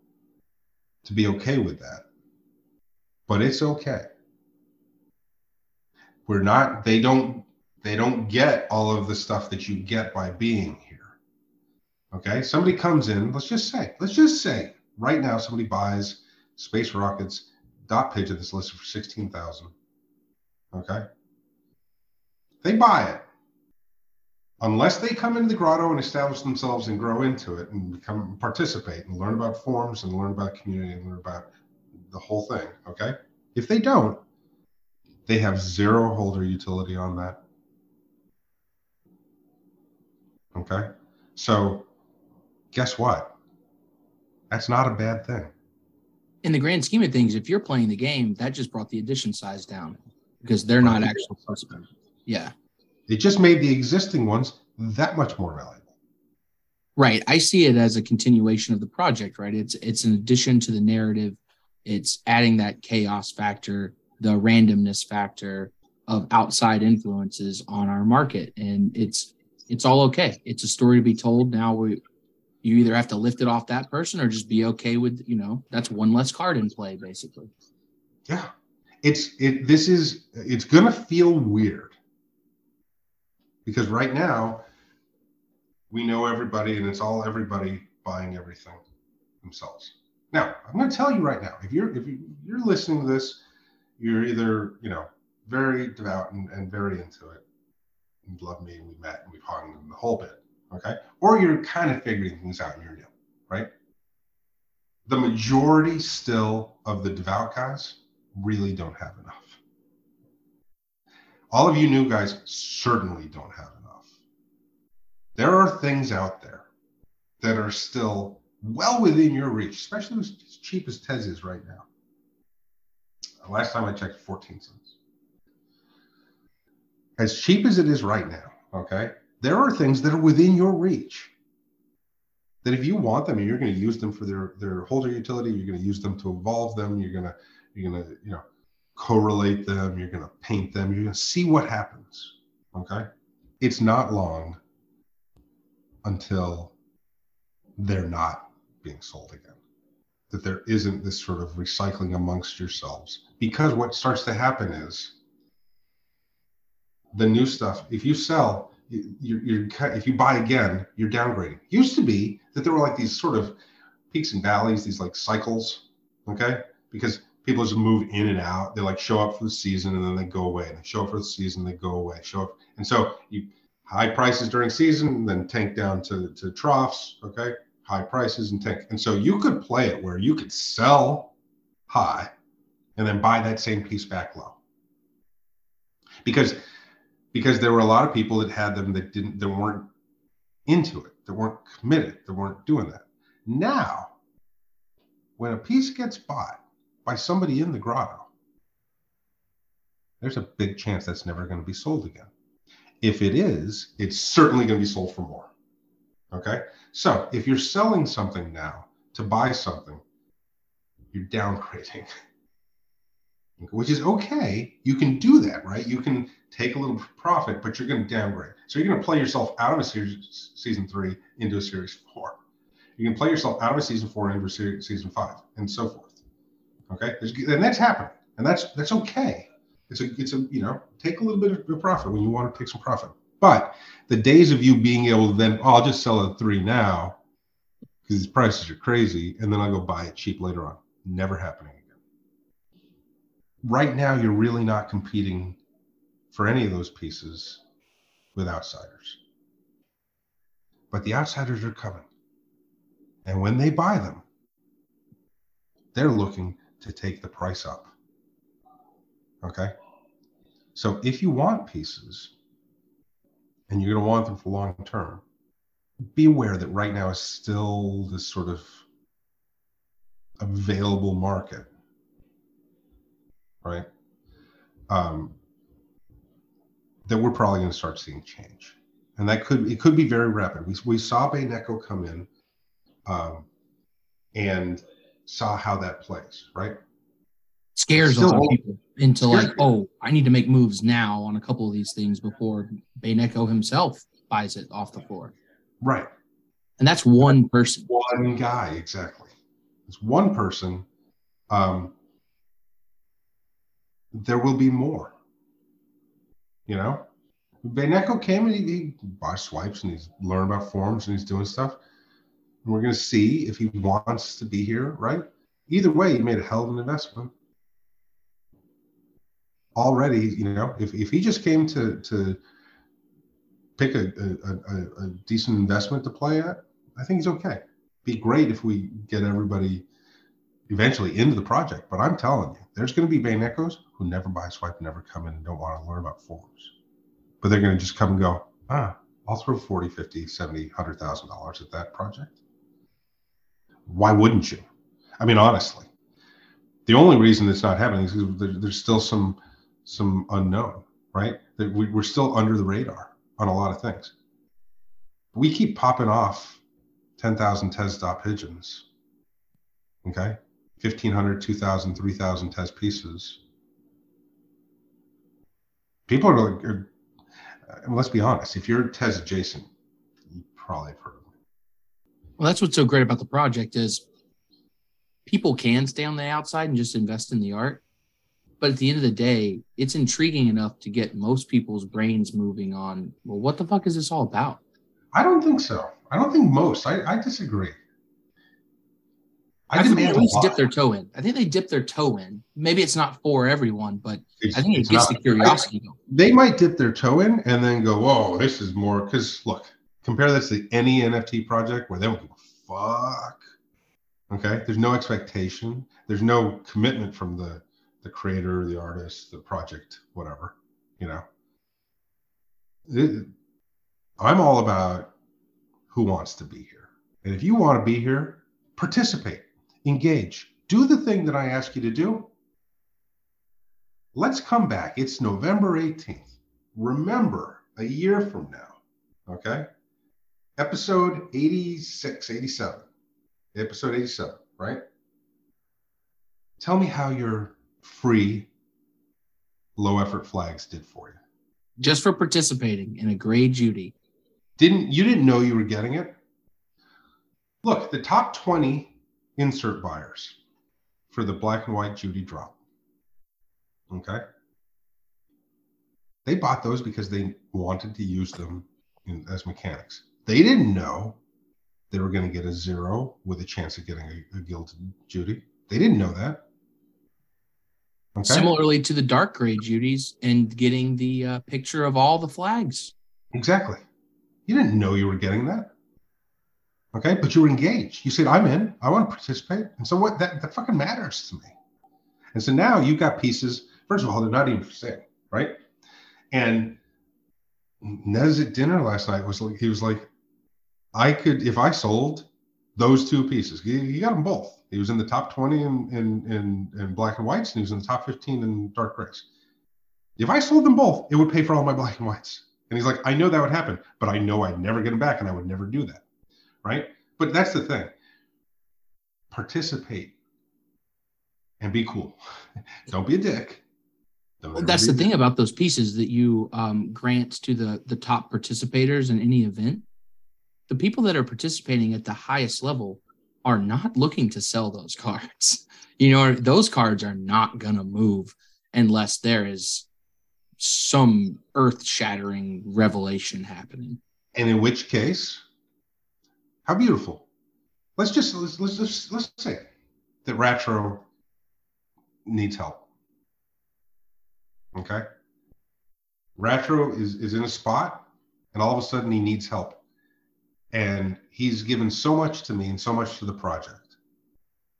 to be okay with that. But it's okay. We're not, they don't, they don't get all of the stuff that you get by being here. Okay. Somebody comes in, let's just say, let's just say right now somebody buys Space Rockets dot pigeon that's listed for 16,000. Okay. They buy it. Unless they come into the grotto and establish themselves and grow into it and become participate and learn about forms and learn about community and learn about the whole thing. Okay. If they don't, they have zero holder utility on that. Okay. So guess what? That's not a bad thing. In the grand scheme of things, if you're playing the game, that just brought the edition size down because they're not actual participants. Yeah. It just made the existing ones that much more valuable. Right. I see it as a continuation of the project, right? It's it's an addition to the narrative. It's adding that chaos factor, the randomness factor of outside influences on our market. And it's it's all okay. It's a story to be told. Now we you either have to lift it off that person or just be okay with you know that's one less card in play basically yeah it's it this is it's gonna feel weird because right now we know everybody and it's all everybody buying everything themselves now i'm going to tell you right now if you're if you're listening to this you're either you know very devout and, and very into it you love me and we met and we've hung and the whole bit okay? Or you're kind of figuring things out and you're new, right? The majority still of the devout guys really don't have enough. All of you new guys certainly don't have enough. There are things out there that are still well within your reach, especially as cheap as Tez is right now. Last time I checked, 14 cents. As cheap as it is right now, okay, there are things that are within your reach that if you want them and you're going to use them for their their holder utility you're going to use them to evolve them you're going to you're going to you know correlate them you're going to paint them you're going to see what happens okay it's not long until they're not being sold again that there isn't this sort of recycling amongst yourselves because what starts to happen is the new stuff if you sell you're, you're if you buy again, you're downgrading. Used to be that there were like these sort of peaks and valleys, these like cycles, okay? Because people just move in and out. They like show up for the season and then they go away. And they show up for the season, they go away. Show up, and so you high prices during season, then tank down to to troughs, okay? High prices and tank, and so you could play it where you could sell high and then buy that same piece back low. Because because there were a lot of people that had them that didn't that weren't into it that weren't committed that weren't doing that. Now when a piece gets bought by somebody in the grotto there's a big chance that's never going to be sold again. If it is it's certainly going to be sold for more okay so if you're selling something now to buy something you're downgrading which is okay. You can do that, right? You can take a little profit, but you're going to downgrade. So you're going to play yourself out of a series, season three into a series four. You can play yourself out of a season four into a series, season five, and so forth. Okay, and that's happening, and that's that's okay. It's a it's a you know take a little bit of profit when you want to take some profit. But the days of you being able to then, oh, I'll just sell a three now because these prices are crazy, and then I'll go buy it cheap later on. Never happening again. Right now, you're really not competing for any of those pieces with outsiders. But the outsiders are coming. And when they buy them, they're looking to take the price up. Okay. So if you want pieces and you're going to want them for long term, be aware that right now is still this sort of available market. Right. Um, that we're probably going to start seeing change. And that could, it could be very rapid. We, we saw Baeneco come in um, and saw how that plays, right? Scares a lot of people into like, oh, I need to make moves now on a couple of these things before Baeneco himself buys it off the floor. Right. And that's one person. One guy, exactly. It's one person. Um, there will be more. You know, Baeneco came and he, he bought swipes and he's learned about forms and he's doing stuff. And we're going to see if he wants to be here, right? Either way, he made a hell of an investment. Already, you know, if, if he just came to to pick a, a, a, a decent investment to play at, I think he's okay. Be great if we get everybody eventually into the project. But I'm telling you, there's going to be Baenecos who never buy swipe, never come in and don't want to learn about forms. But they're going to just come and go, ah, I'll throw 40, 50, 70, 100,000 dollars at that project. Why wouldn't you? I mean, honestly, the only reason it's not happening is because there's still some some unknown, right? That we, we're still under the radar on a lot of things. We keep popping off 10,000 Tez dot pigeons. Okay. 1,500, 2,000, 3,000 Tez pieces. People are, are let's be honest, if you're Tez adjacent, you probably have heard of. Well, that's what's so great about the project is people can stay on the outside and just invest in the art. But at the end of the day, it's intriguing enough to get most people's brains moving on, well, what the fuck is this all about? I don't think so. I don't think most. I, I disagree. I, think they at least lot. dip their toe in. I think they dip their toe in. Maybe it's not for everyone, but It's- I think it it's gets not. the curiosity. though. they might dip their toe in and then go, "Whoa, this is more." Because look, compare this to any NFT project where they don't give a fuck. Okay, there's no expectation. There's no commitment from the the creator, the artist, the project, whatever. You know, It- I'm all about who wants to be here, and if you want to be here, participate, engage, do the thing that I ask you to do. Let's come back. It's November 18th. Remember, a year from now, okay? Episode 86, 87. Episode 87, right? Tell me how your free low effort flags did for you. Just for participating in a gray Judy. Didn't you didn't know you were getting it? Look, the top 20 insert buyers for the black and white Judy drop. Okay. They bought those because they wanted to use them in, as mechanics. They didn't know they were going to get a zero with a chance of getting a, a gilded Judy. They didn't know that. Okay. Similarly to the dark gray Judies and getting the uh, picture of all the flags. Exactly. You didn't know you were getting that. Okay, but you were engaged. You said, I'm in, I want to participate. And so what that, that fucking matters to me. And so now you've got pieces, first of all, they're not even for sale, right? And Nez at dinner last night was like, he was like, I could, if I sold those two pieces, he, he got them both. He was in the top 20 in, in, in, in black and whites, and he was in the top 15 in dark grays. If I sold them both, it would pay for all my black and whites. And he's like, I know that would happen, but I know I'd never get them back and I would never do that. Right. But that's the thing participate and be cool. Don't be a dick. Well, that's the thing about those pieces that you um, grant to the the top participators in any event. The people that are participating at the highest level are not looking to sell those cards. You know, those cards are not gonna move unless there is some earth-shattering revelation happening. And in which case, how beautiful. Let's just let's let's let's, let's say that Ratro needs help. Okay. Ratro is is in a spot, and all of a sudden he needs help, and he's given so much to me and so much to the project.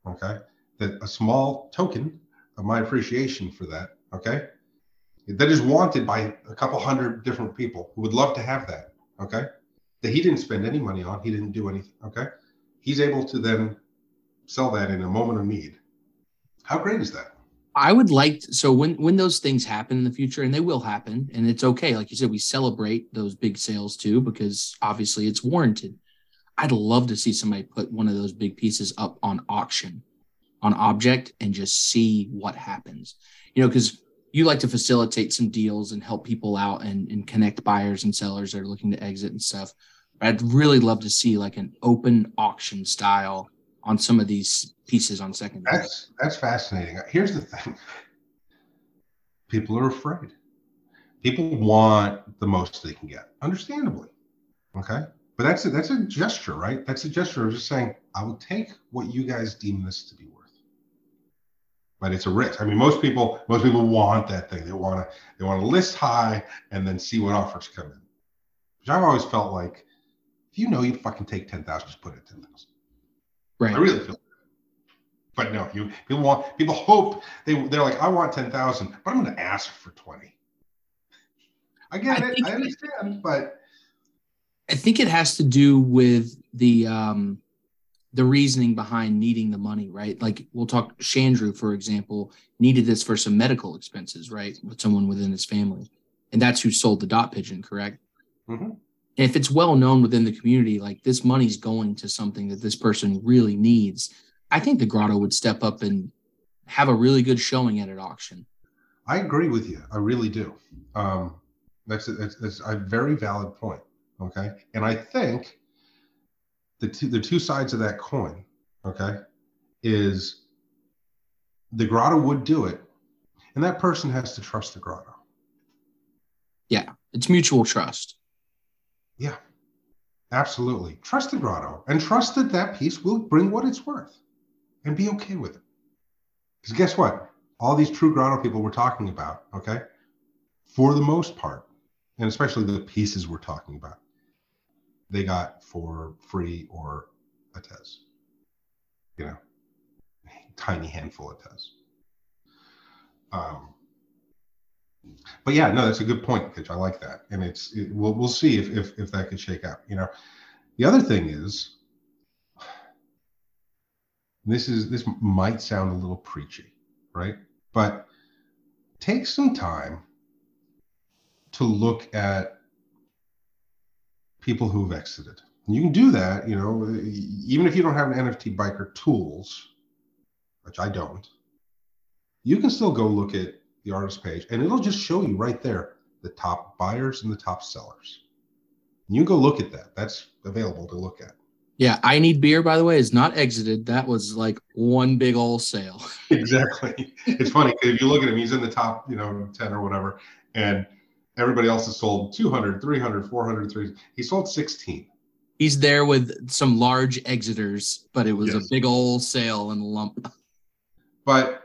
Okay, that a small token of my appreciation for that. Okay, that is wanted by a couple hundred different people who would love to have that. Okay, that he didn't spend any money on, he didn't do anything. Okay, he's able to then sell that in a moment of need. How great is that? I would like to, so when when those things happen in the future, and they will happen, and it's okay. Like you said, we celebrate those big sales too because obviously it's warranted. I'd love to see somebody put one of those big pieces up on auction, on objkt, and just see what happens. You know, because you like to facilitate some deals and help people out and, and connect buyers and sellers that are looking to exit and stuff. I'd really love to see like an open auction style on some of these pieces on second. That's that's fascinating. Here's the thing. People are afraid. People want the most they can get, understandably. Okay. But that's a, that's a gesture, right? That's a gesture of just saying, I will take what you guys deem this to be worth. But it's a risk. I mean, most people, most people want that thing. They want to, they want to list high and then see what offers come in. Which I've always felt like, if you know you fucking take ten thousand, just put it ten thousand. Right. I really feel. But no, you people want people hope they they're like I want ten thousand, but I'm going to ask for twenty. I get I it, I understand, but I think it has to do with the um the reasoning behind needing the money, right? Like we'll talk Chandru, for example, needed this for some medical expenses, right? With someone within his family. And that's who sold the dot pigeon, correct? Mhm. If it's well known within the community, like this money's going to something that this person really needs, I think the grotto would step up and have a really good showing at an auction. I agree with you. I really do. Um, that's a, that's, that's a very valid point. Okay, and I think the two the two sides of that coin, okay, is the grotto would do it, and that person has to trust the grotto. Yeah. It's mutual trust. Yeah, absolutely. Trust the grotto and trust that that piece will bring what it's worth and be okay with it. Because guess what? All these true grotto people we're talking about, okay, for the most part, and especially the pieces we're talking about, they got for free or a test. You know, tiny handful of tests. Um, but yeah, no, that's a good point, Pitch. I like that, and it's it, we'll we'll see if, if if that could shake out. You know, the other thing is, this is this might sound a little preachy, right? But take some time to look at people who've exited. And you can do that, you know, even if you don't have an NFT biker tools, which I don't. You can still go look at the artist page and it'll just show you right there the top buyers and the top sellers. And you can go look at that. That's available to look at. Yeah, I need beer, by the way, is not exited. That was like one big old sale. Exactly. it's funny if you look at him, he's in the top, you know, 10 or whatever. And everybody else has sold 200, 300, 400, 300. He sold 16. He's there with some large exiters, but it was Yes. a big old sale and lump. But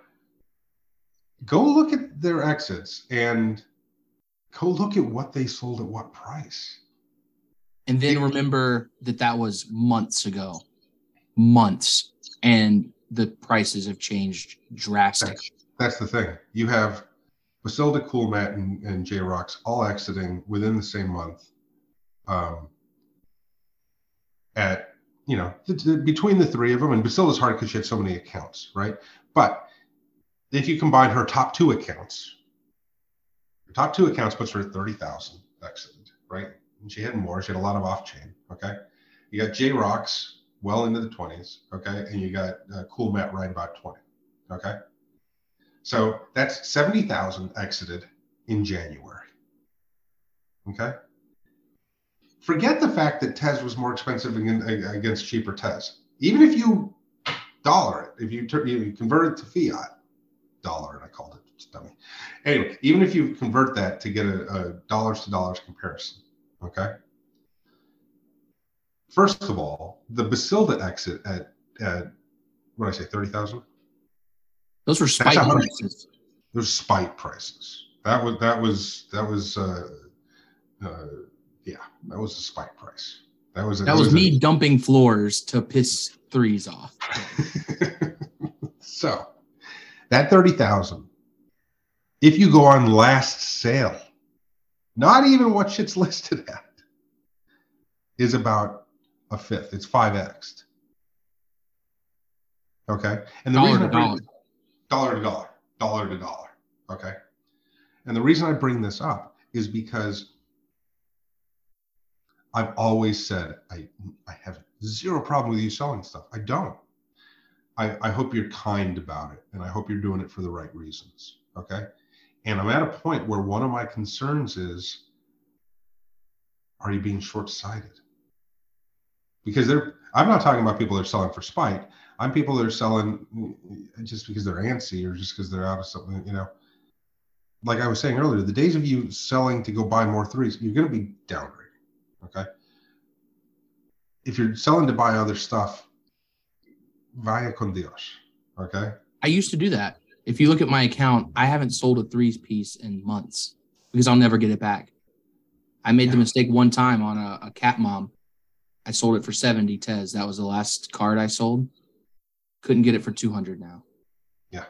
go look at their exits and go look at what they sold at what price. And then remember that that was months ago, months, and the prices have changed drastically. That's the thing. You have Basilda, Coolmat, and, and J Rocks all exiting within the same month. Um, at you know the, the- between the three of them, and Basilda's hard because she had so many accounts, right? But if you combine her top two accounts, her top two accounts puts her at thirty thousand exited, right? And she had more. She had a lot of off chain. Okay, you got J Rocks well into the twenties. Okay, and you got uh, Cool Matt right about twenty. Okay. So that's 70,000 exited in January. Okay. Forget the fact that Tez was more expensive against, cheaper Tez. Even if you dollar it, if you, tur- you convert it to fiat dollar, and I called it dummy, anyway, even if you convert that to get a, a dollars to dollars comparison, okay. First of all, the Basilda exit at at what did I say, thirty thousand? Those were spike prices. Those spike prices. That was that was that was uh, uh yeah, that was a spike price. That was That was me dumping floors to piss threes off. so that 30,000 if you go on last sale, not even what shit's listed at is about a fifth. It's 5x. Okay? And the Dollar reason to I bring dollar. dollar to dollar, dollar to dollar. Okay. And the reason I bring this up is because I've always said I I have zero problem with you selling stuff. I don't. I, I hope you're kind about it and I hope you're doing it for the right reasons. Okay. And I'm at a point where one of my concerns is are you being short sighted? Because they're, I'm not talking about people that are selling for spite. I'm people that are selling just because they're antsy or just because they're out of something, you know. Like I was saying earlier, the days of you selling to go buy more threes, you're going to be downgrading. Okay. If you're selling to buy other stuff, vaya con Dios. Okay. I used to do that. If you look at my account, I haven't sold a threes piece in months because I'll never get it back. I made the mistake one time on a, a cat mom. I sold it for 70 Tez. That was the last card I sold. Couldn't get it for 200 now. Yeah.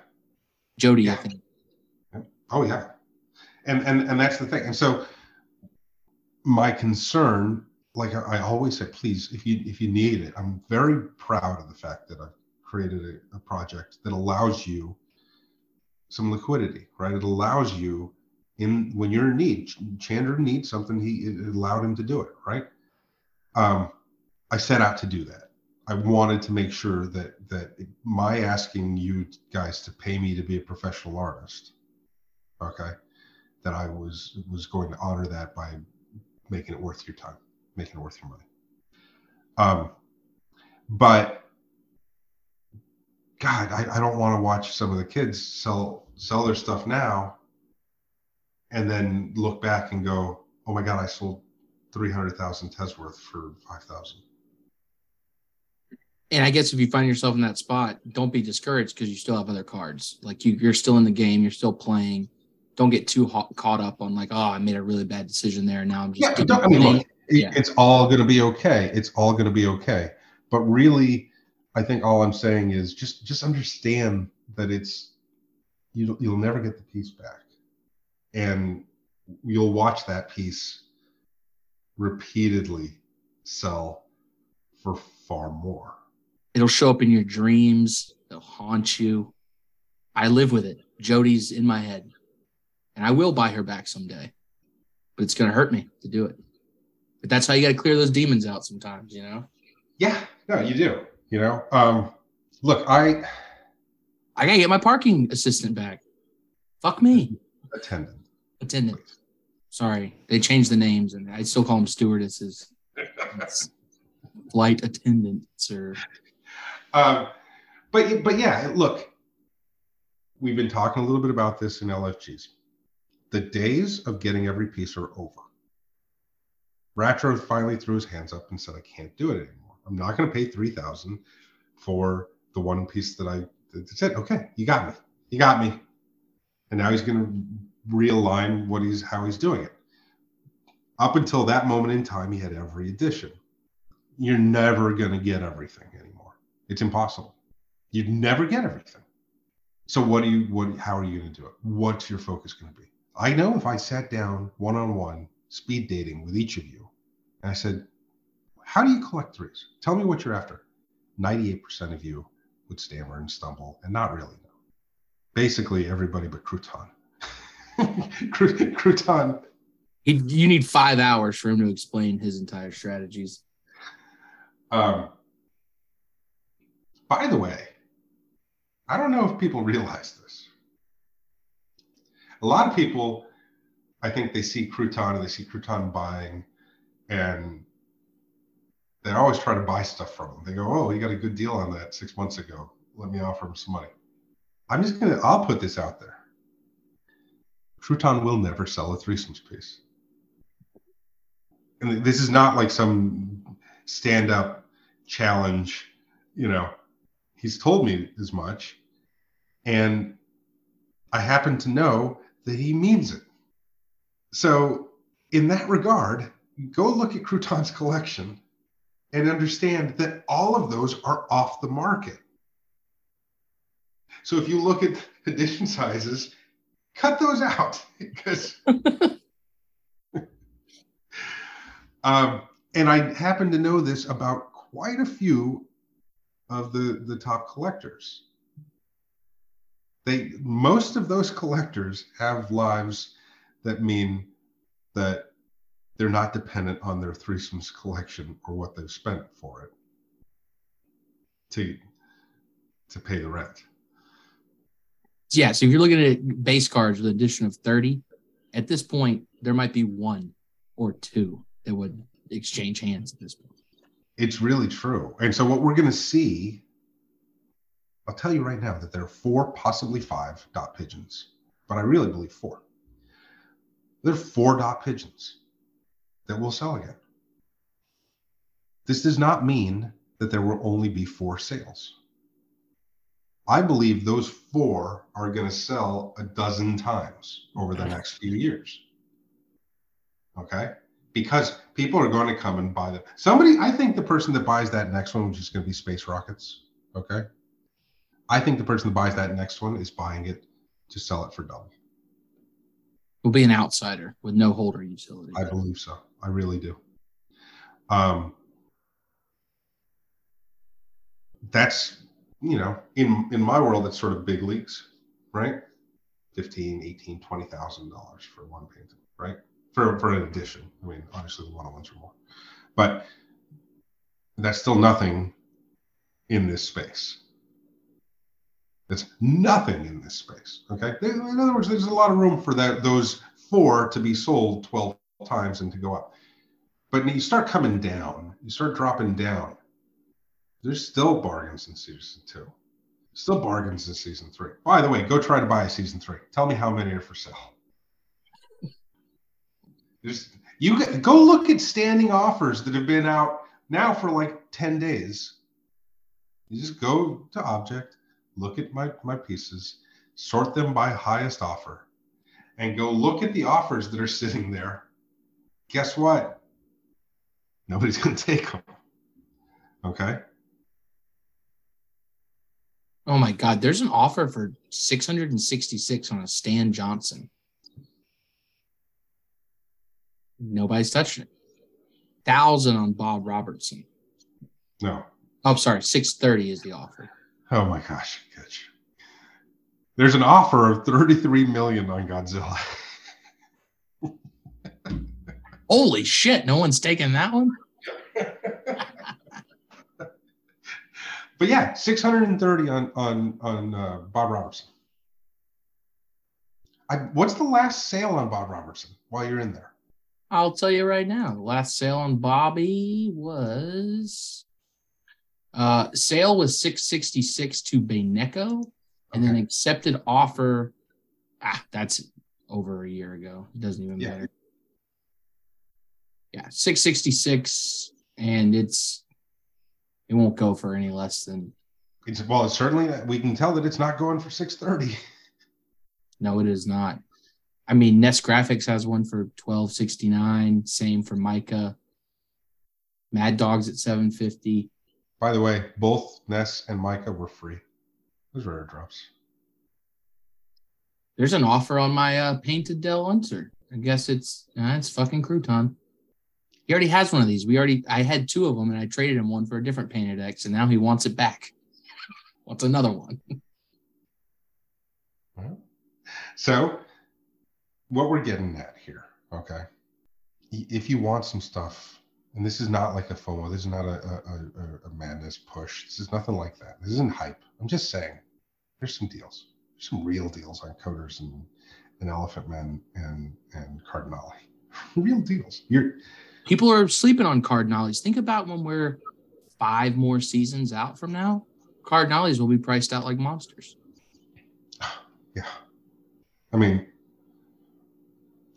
Jody, I think. Oh yeah, and and and that's the thing. And so my concern, like I, always say, please, if you if you need it, I'm very proud of the fact that I've created a, a project that allows you some liquidity, right? It allows you in when you're in need. Chandra needs something. He allowed him to do it, right? Um, I set out to do that. I wanted to make sure that that my asking you guys to pay me to be a professional artist okay that i was was going to honor that by making it worth your time making it worth your money um but god i, I don't want to watch some of the kids sell sell their stuff now and then look back and go oh my god i sold 300000 Tez worth for 5000 And I guess if you find yourself in that spot, don't be discouraged because you still have other cards. Like you, you're still in the game, you're still playing. Don't get too hot, caught up on like, oh, I made a really bad decision there. Now I'm just yeah don't, i mean look Yeah. it's all going to be okay it's all going to be okay but really i think all i'm saying is just just understand that it's you, you'll never get the piece back and you'll watch that piece repeatedly sell for far more It'll show up in your dreams. It'll haunt you. I live with it. Jody's in my head, and I will buy her back someday, but it's gonna hurt me to do it. But that's how you got to clear those demons out sometimes, you know. yeah no you do you know um look i I gotta get my parking assistant back. Fuck me, attendant attendant. please. Sorry, they changed the names, and I still call them stewardesses. Flight attendants or Um, but but yeah, look, we've been talking a little bit about this in LFGs. The days of getting every piece are over. Ratro finally threw his hands up and said, "I can't do it anymore. I'm not going to pay three thousand for the one piece that I said, okay, you got me, you got me." And now he's going to realign what he's how he's doing it. Up until that moment in time, he had every edition. You're never going to get everything anymore. It's impossible. You'd never get everything. So what do you what how are you going to do it? What's your focus going to be? I know if I sat down one on one speed dating with each of you and I said, "How do you collect threes? Tell me what you're after." 98% of you would stammer and stumble and not really know. Basically everybody but Crouton. Crouton you need five hours for him to explain his entire strategies. Um, by the way, I don't know if people realize this. A lot of people, I think they see Crouton and they see Crouton buying, and they always try to buy stuff from them. They go, "Oh, you got a good deal on that six months ago. Let me offer him some money." I'm just gonna, I'll put this out there. Crouton will never sell a threesomes piece. And this is not like some stand up challenge, you know. He's told me as much. And I happen to know that he means it. So, in that regard, go look at Crouton's collection and understand that all of those are off the market. So, if you look at edition sizes, cut those out because. um, and I happen to know this about quite a few of the, the top collectors they most of those collectors have lives that mean that they're not dependent on their threesomes collection or what they've spent for it to to pay the rent. Yeah, so if you're looking at base cards with an addition of 30, at this point, there might be one or two that would exchange hands at this point. It's really true. And so what we're going to see I'll tell you right now that there are four, possibly five dot pigeons, but I really believe four. There are four dot pigeons that will sell again. This does not mean that there will only be four sales. I believe those four are going to sell a dozen times over the next few years. Okay? Because people are going to come and buy them. Somebody, I think the person that buys that next one, which is going to be Space Rockets, okay? I think the person that buys that next one is buying it to sell it for double. Will be an outsider with no holder utility. I believe so. I really do. Um, that's you know in in my world that's sort of big leagues right 15 18 20 thousand dollars for one painting right for for an edition i mean obviously the one-on-ones are more but that's still nothing in this space that's nothing in this space. Okay. In other words, there's a lot of room for that those four to be sold 12 times and to go up. But you start coming down, you start dropping down. There's still bargains in season two. Still bargains in season three. By the way, go try to buy a season three. Tell me how many are for sale. There's, you go look at standing offers that have been out now for like 10 days. You just go to objkt, look at my, my pieces, sort them by highest offer, and go look at the offers that are sitting there. Guess what? Nobody's going to take them. Okay. Oh my God. There's an offer for 666 on a Stan Johnson. Nobody's touching it. Thousand on Bob Robertson. No. Oh, sorry. 630 is the offer. Oh my gosh, Kitch. There's an offer of 33 million on Godzilla. Holy shit, no one's taking that one? but yeah, 630 on on on uh, Bob Robertson. I, what's the last sale on Bob Robertson while you're in there? I'll tell you right now. The last sale on Bobby was uh, sale was 666 to Baeneco, and then accepted offer. Ah, that's over a year ago. It doesn't even Yeah. matter. Yeah, 666, and it's it won't go for any less than It's well, it's certainly we can tell that it's not going for 630. no, it is not. I mean, Nest Graphics has one for 1269, same for Micah. Mad Dogs at 750. By the way, both Ness and Micah were free. Those rare drops. There's an offer on my uh, painted Del Unser. I guess it's uh, it's fucking crouton. He already has one of these. We already I had two of them and I traded him one for a different painted X, and now he wants it back. wants another one. So, what we're getting at here, okay? If you want some stuff, and this is not like a FOMO, this is not a, a, a, a madness push. This is nothing like that. This isn't hype. I'm just saying, there's some deals. There's some real deals on Coders and, and Elephant Men and and Cardinale. real deals. You're People are sleeping on Cardinales. Think about when we're five more seasons out from now. Cardinales will be priced out like monsters. yeah. I mean,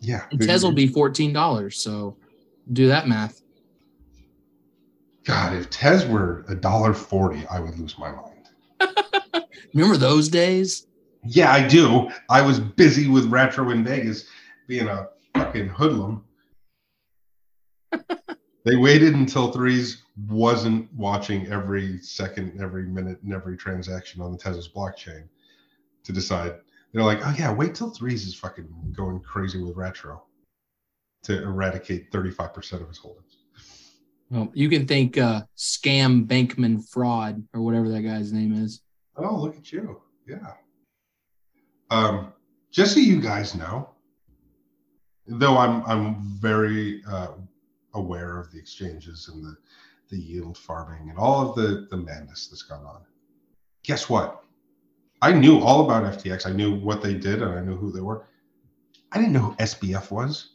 Yeah. And Tez will be fourteen dollars. So do that math. God, if Tez were a dollar forty, I would lose my mind. Remember those days? Yeah, I do. I was busy with retro in Vegas, being a fucking hoodlum. they waited until threes wasn't watching every second, every minute, and every transaction on the Tezos blockchain to decide. They're like, oh yeah, wait till threes is fucking going crazy with retro to eradicate 35% of his holdings. Well, you can think uh, scam Bankman fraud or whatever that guy's name is. Oh, look at you. Yeah. Um, just so you guys know, though I'm I'm very uh, aware of the exchanges and the the yield farming and all of the the madness that's gone on. Guess what? I knew all about FTX. I knew what they did and I knew who they were. I didn't know who SBF was.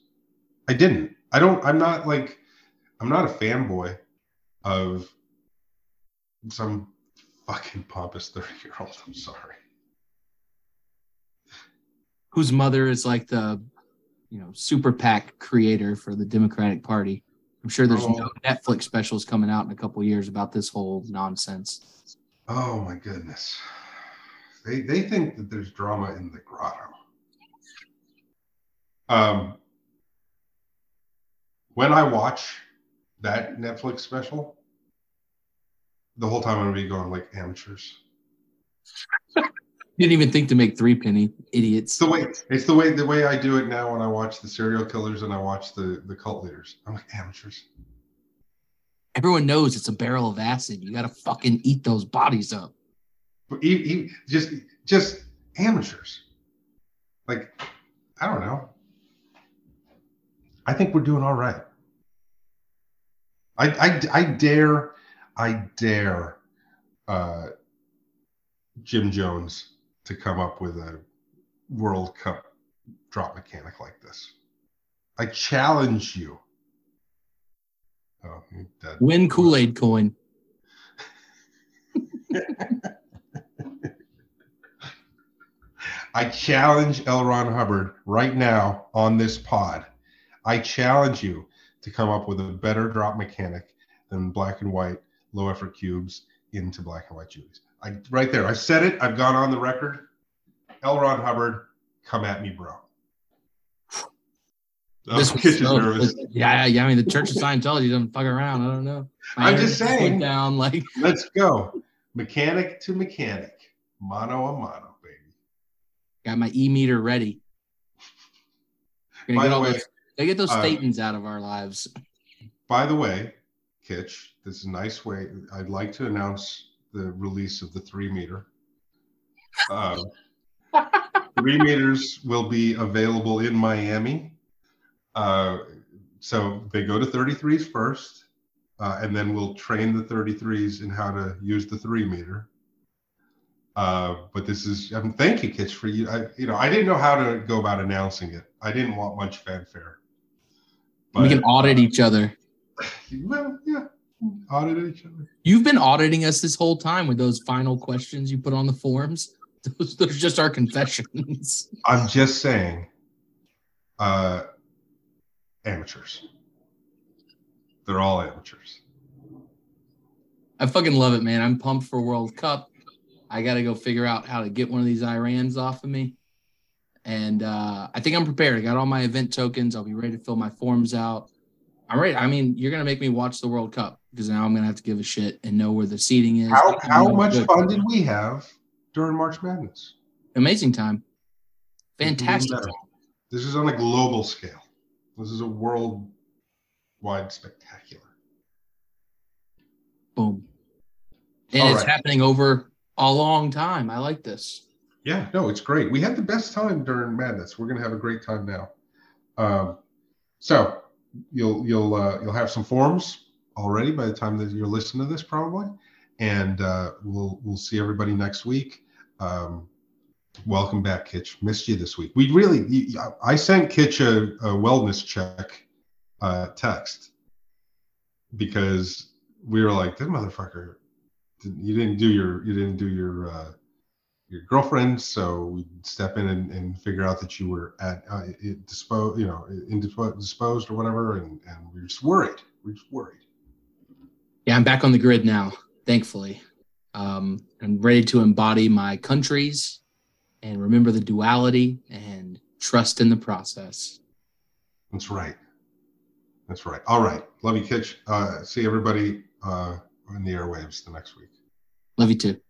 I didn't. I don't. I'm not like. I'm not a fanboy of some fucking pompous 30 year old. I'm sorry. Whose mother is like the, you know, super PAC creator for the Democratic Party. I'm sure there's Oh. no Netflix specials coming out in a couple years about this whole nonsense. Oh my goodness. They they think that there's drama in the grotto. Um when I watch that Netflix special, the whole time I'm gonna be going like amateurs. Didn't even think to make three penny It's idiots. the way it's the way the way I do it now when I watch the serial killers and I watch the the cult leaders. I'm like amateurs. Everyone knows it's a barrel of acid. You got to fucking eat those bodies up. But just just amateurs. Like I don't know. I think we're doing all right. I I, I dare I dare uh, Jim Jones to come up with a World Cup drop mechanic like this. I challenge you. Oh. Win Kool Aid coin. I challenge L. Ron Hubbard right now on this pod. I challenge you to come up with a better drop mechanic than black and white low effort cubes into black and white Julies. I right there. I said it. I've gone on the record. L. Ron Hubbard, come at me, bro. Oh, This was so- nervous. yeah, yeah. I mean, the Church of Scientology doesn't fuck around. I don't know. My I'm just saying. down like Let's go. Mechanic to mechanic. Mono a mono, baby. got my e meter ready. By the way, those, gotta get those uh, out of our lives. By the way, Kitch, this is a nice way. I'd like to announce the release of the three meter. Uh, three meters will be available in Miami. Uh, so they go to 33s first, uh, and then we'll train the 33s in how to use the three meter. Uh, but this is um, thank you, Kitch, for you. I, you know, I didn't know how to go about announcing it. I didn't want much fanfare. We can audit each other. well, yeah, audit each other. You've been auditing us this whole time with those final questions you put on the forms. Those, those are just our confessions. I'm just saying, uh, amateurs. They're all amateurs. I fucking love it, man. I'm pumped for World Cup. I got to go figure out how to get one of these Irans off of me. And uh, I think I'm prepared. I got all my event tokens. I'll be ready to fill my forms out. I'm ready. I mean, you're gonna make me watch the World Cup because now I'm gonna have to give a shit and know where the seating is. How how much fun did we have during March Madness? Amazing time. Fantastic. Better. This is on a global scale. This is a worldwide spectacular. Boom. And All it's right. happening over a long time. I like this. Yeah, no, it's great. We had the best time during Madness. We're gonna have a great time now. Um, so you'll you'll uh, you'll have some forms already by the time that you're listening to this, probably, and uh, we'll we'll see everybody next week. Um, welcome back, Kitch. Missed you this week. We really, I sent Kitch a, a wellness check uh, text because we were like, "This motherfucker, you didn't do your you didn't do your uh, your girlfriend, so we step in and, and figure out that you were at uh, disposed, you know, indisposed or whatever, and, and we are just worried. We are just worried. Yeah, I'm back on the grid now, thankfully. Um, I'm ready to embody my countries and remember the duality and trust in the process. That's right. That's right. All right. Love you, Kitch. Uh, see everybody uh, in the airwaves the next week. Love you too.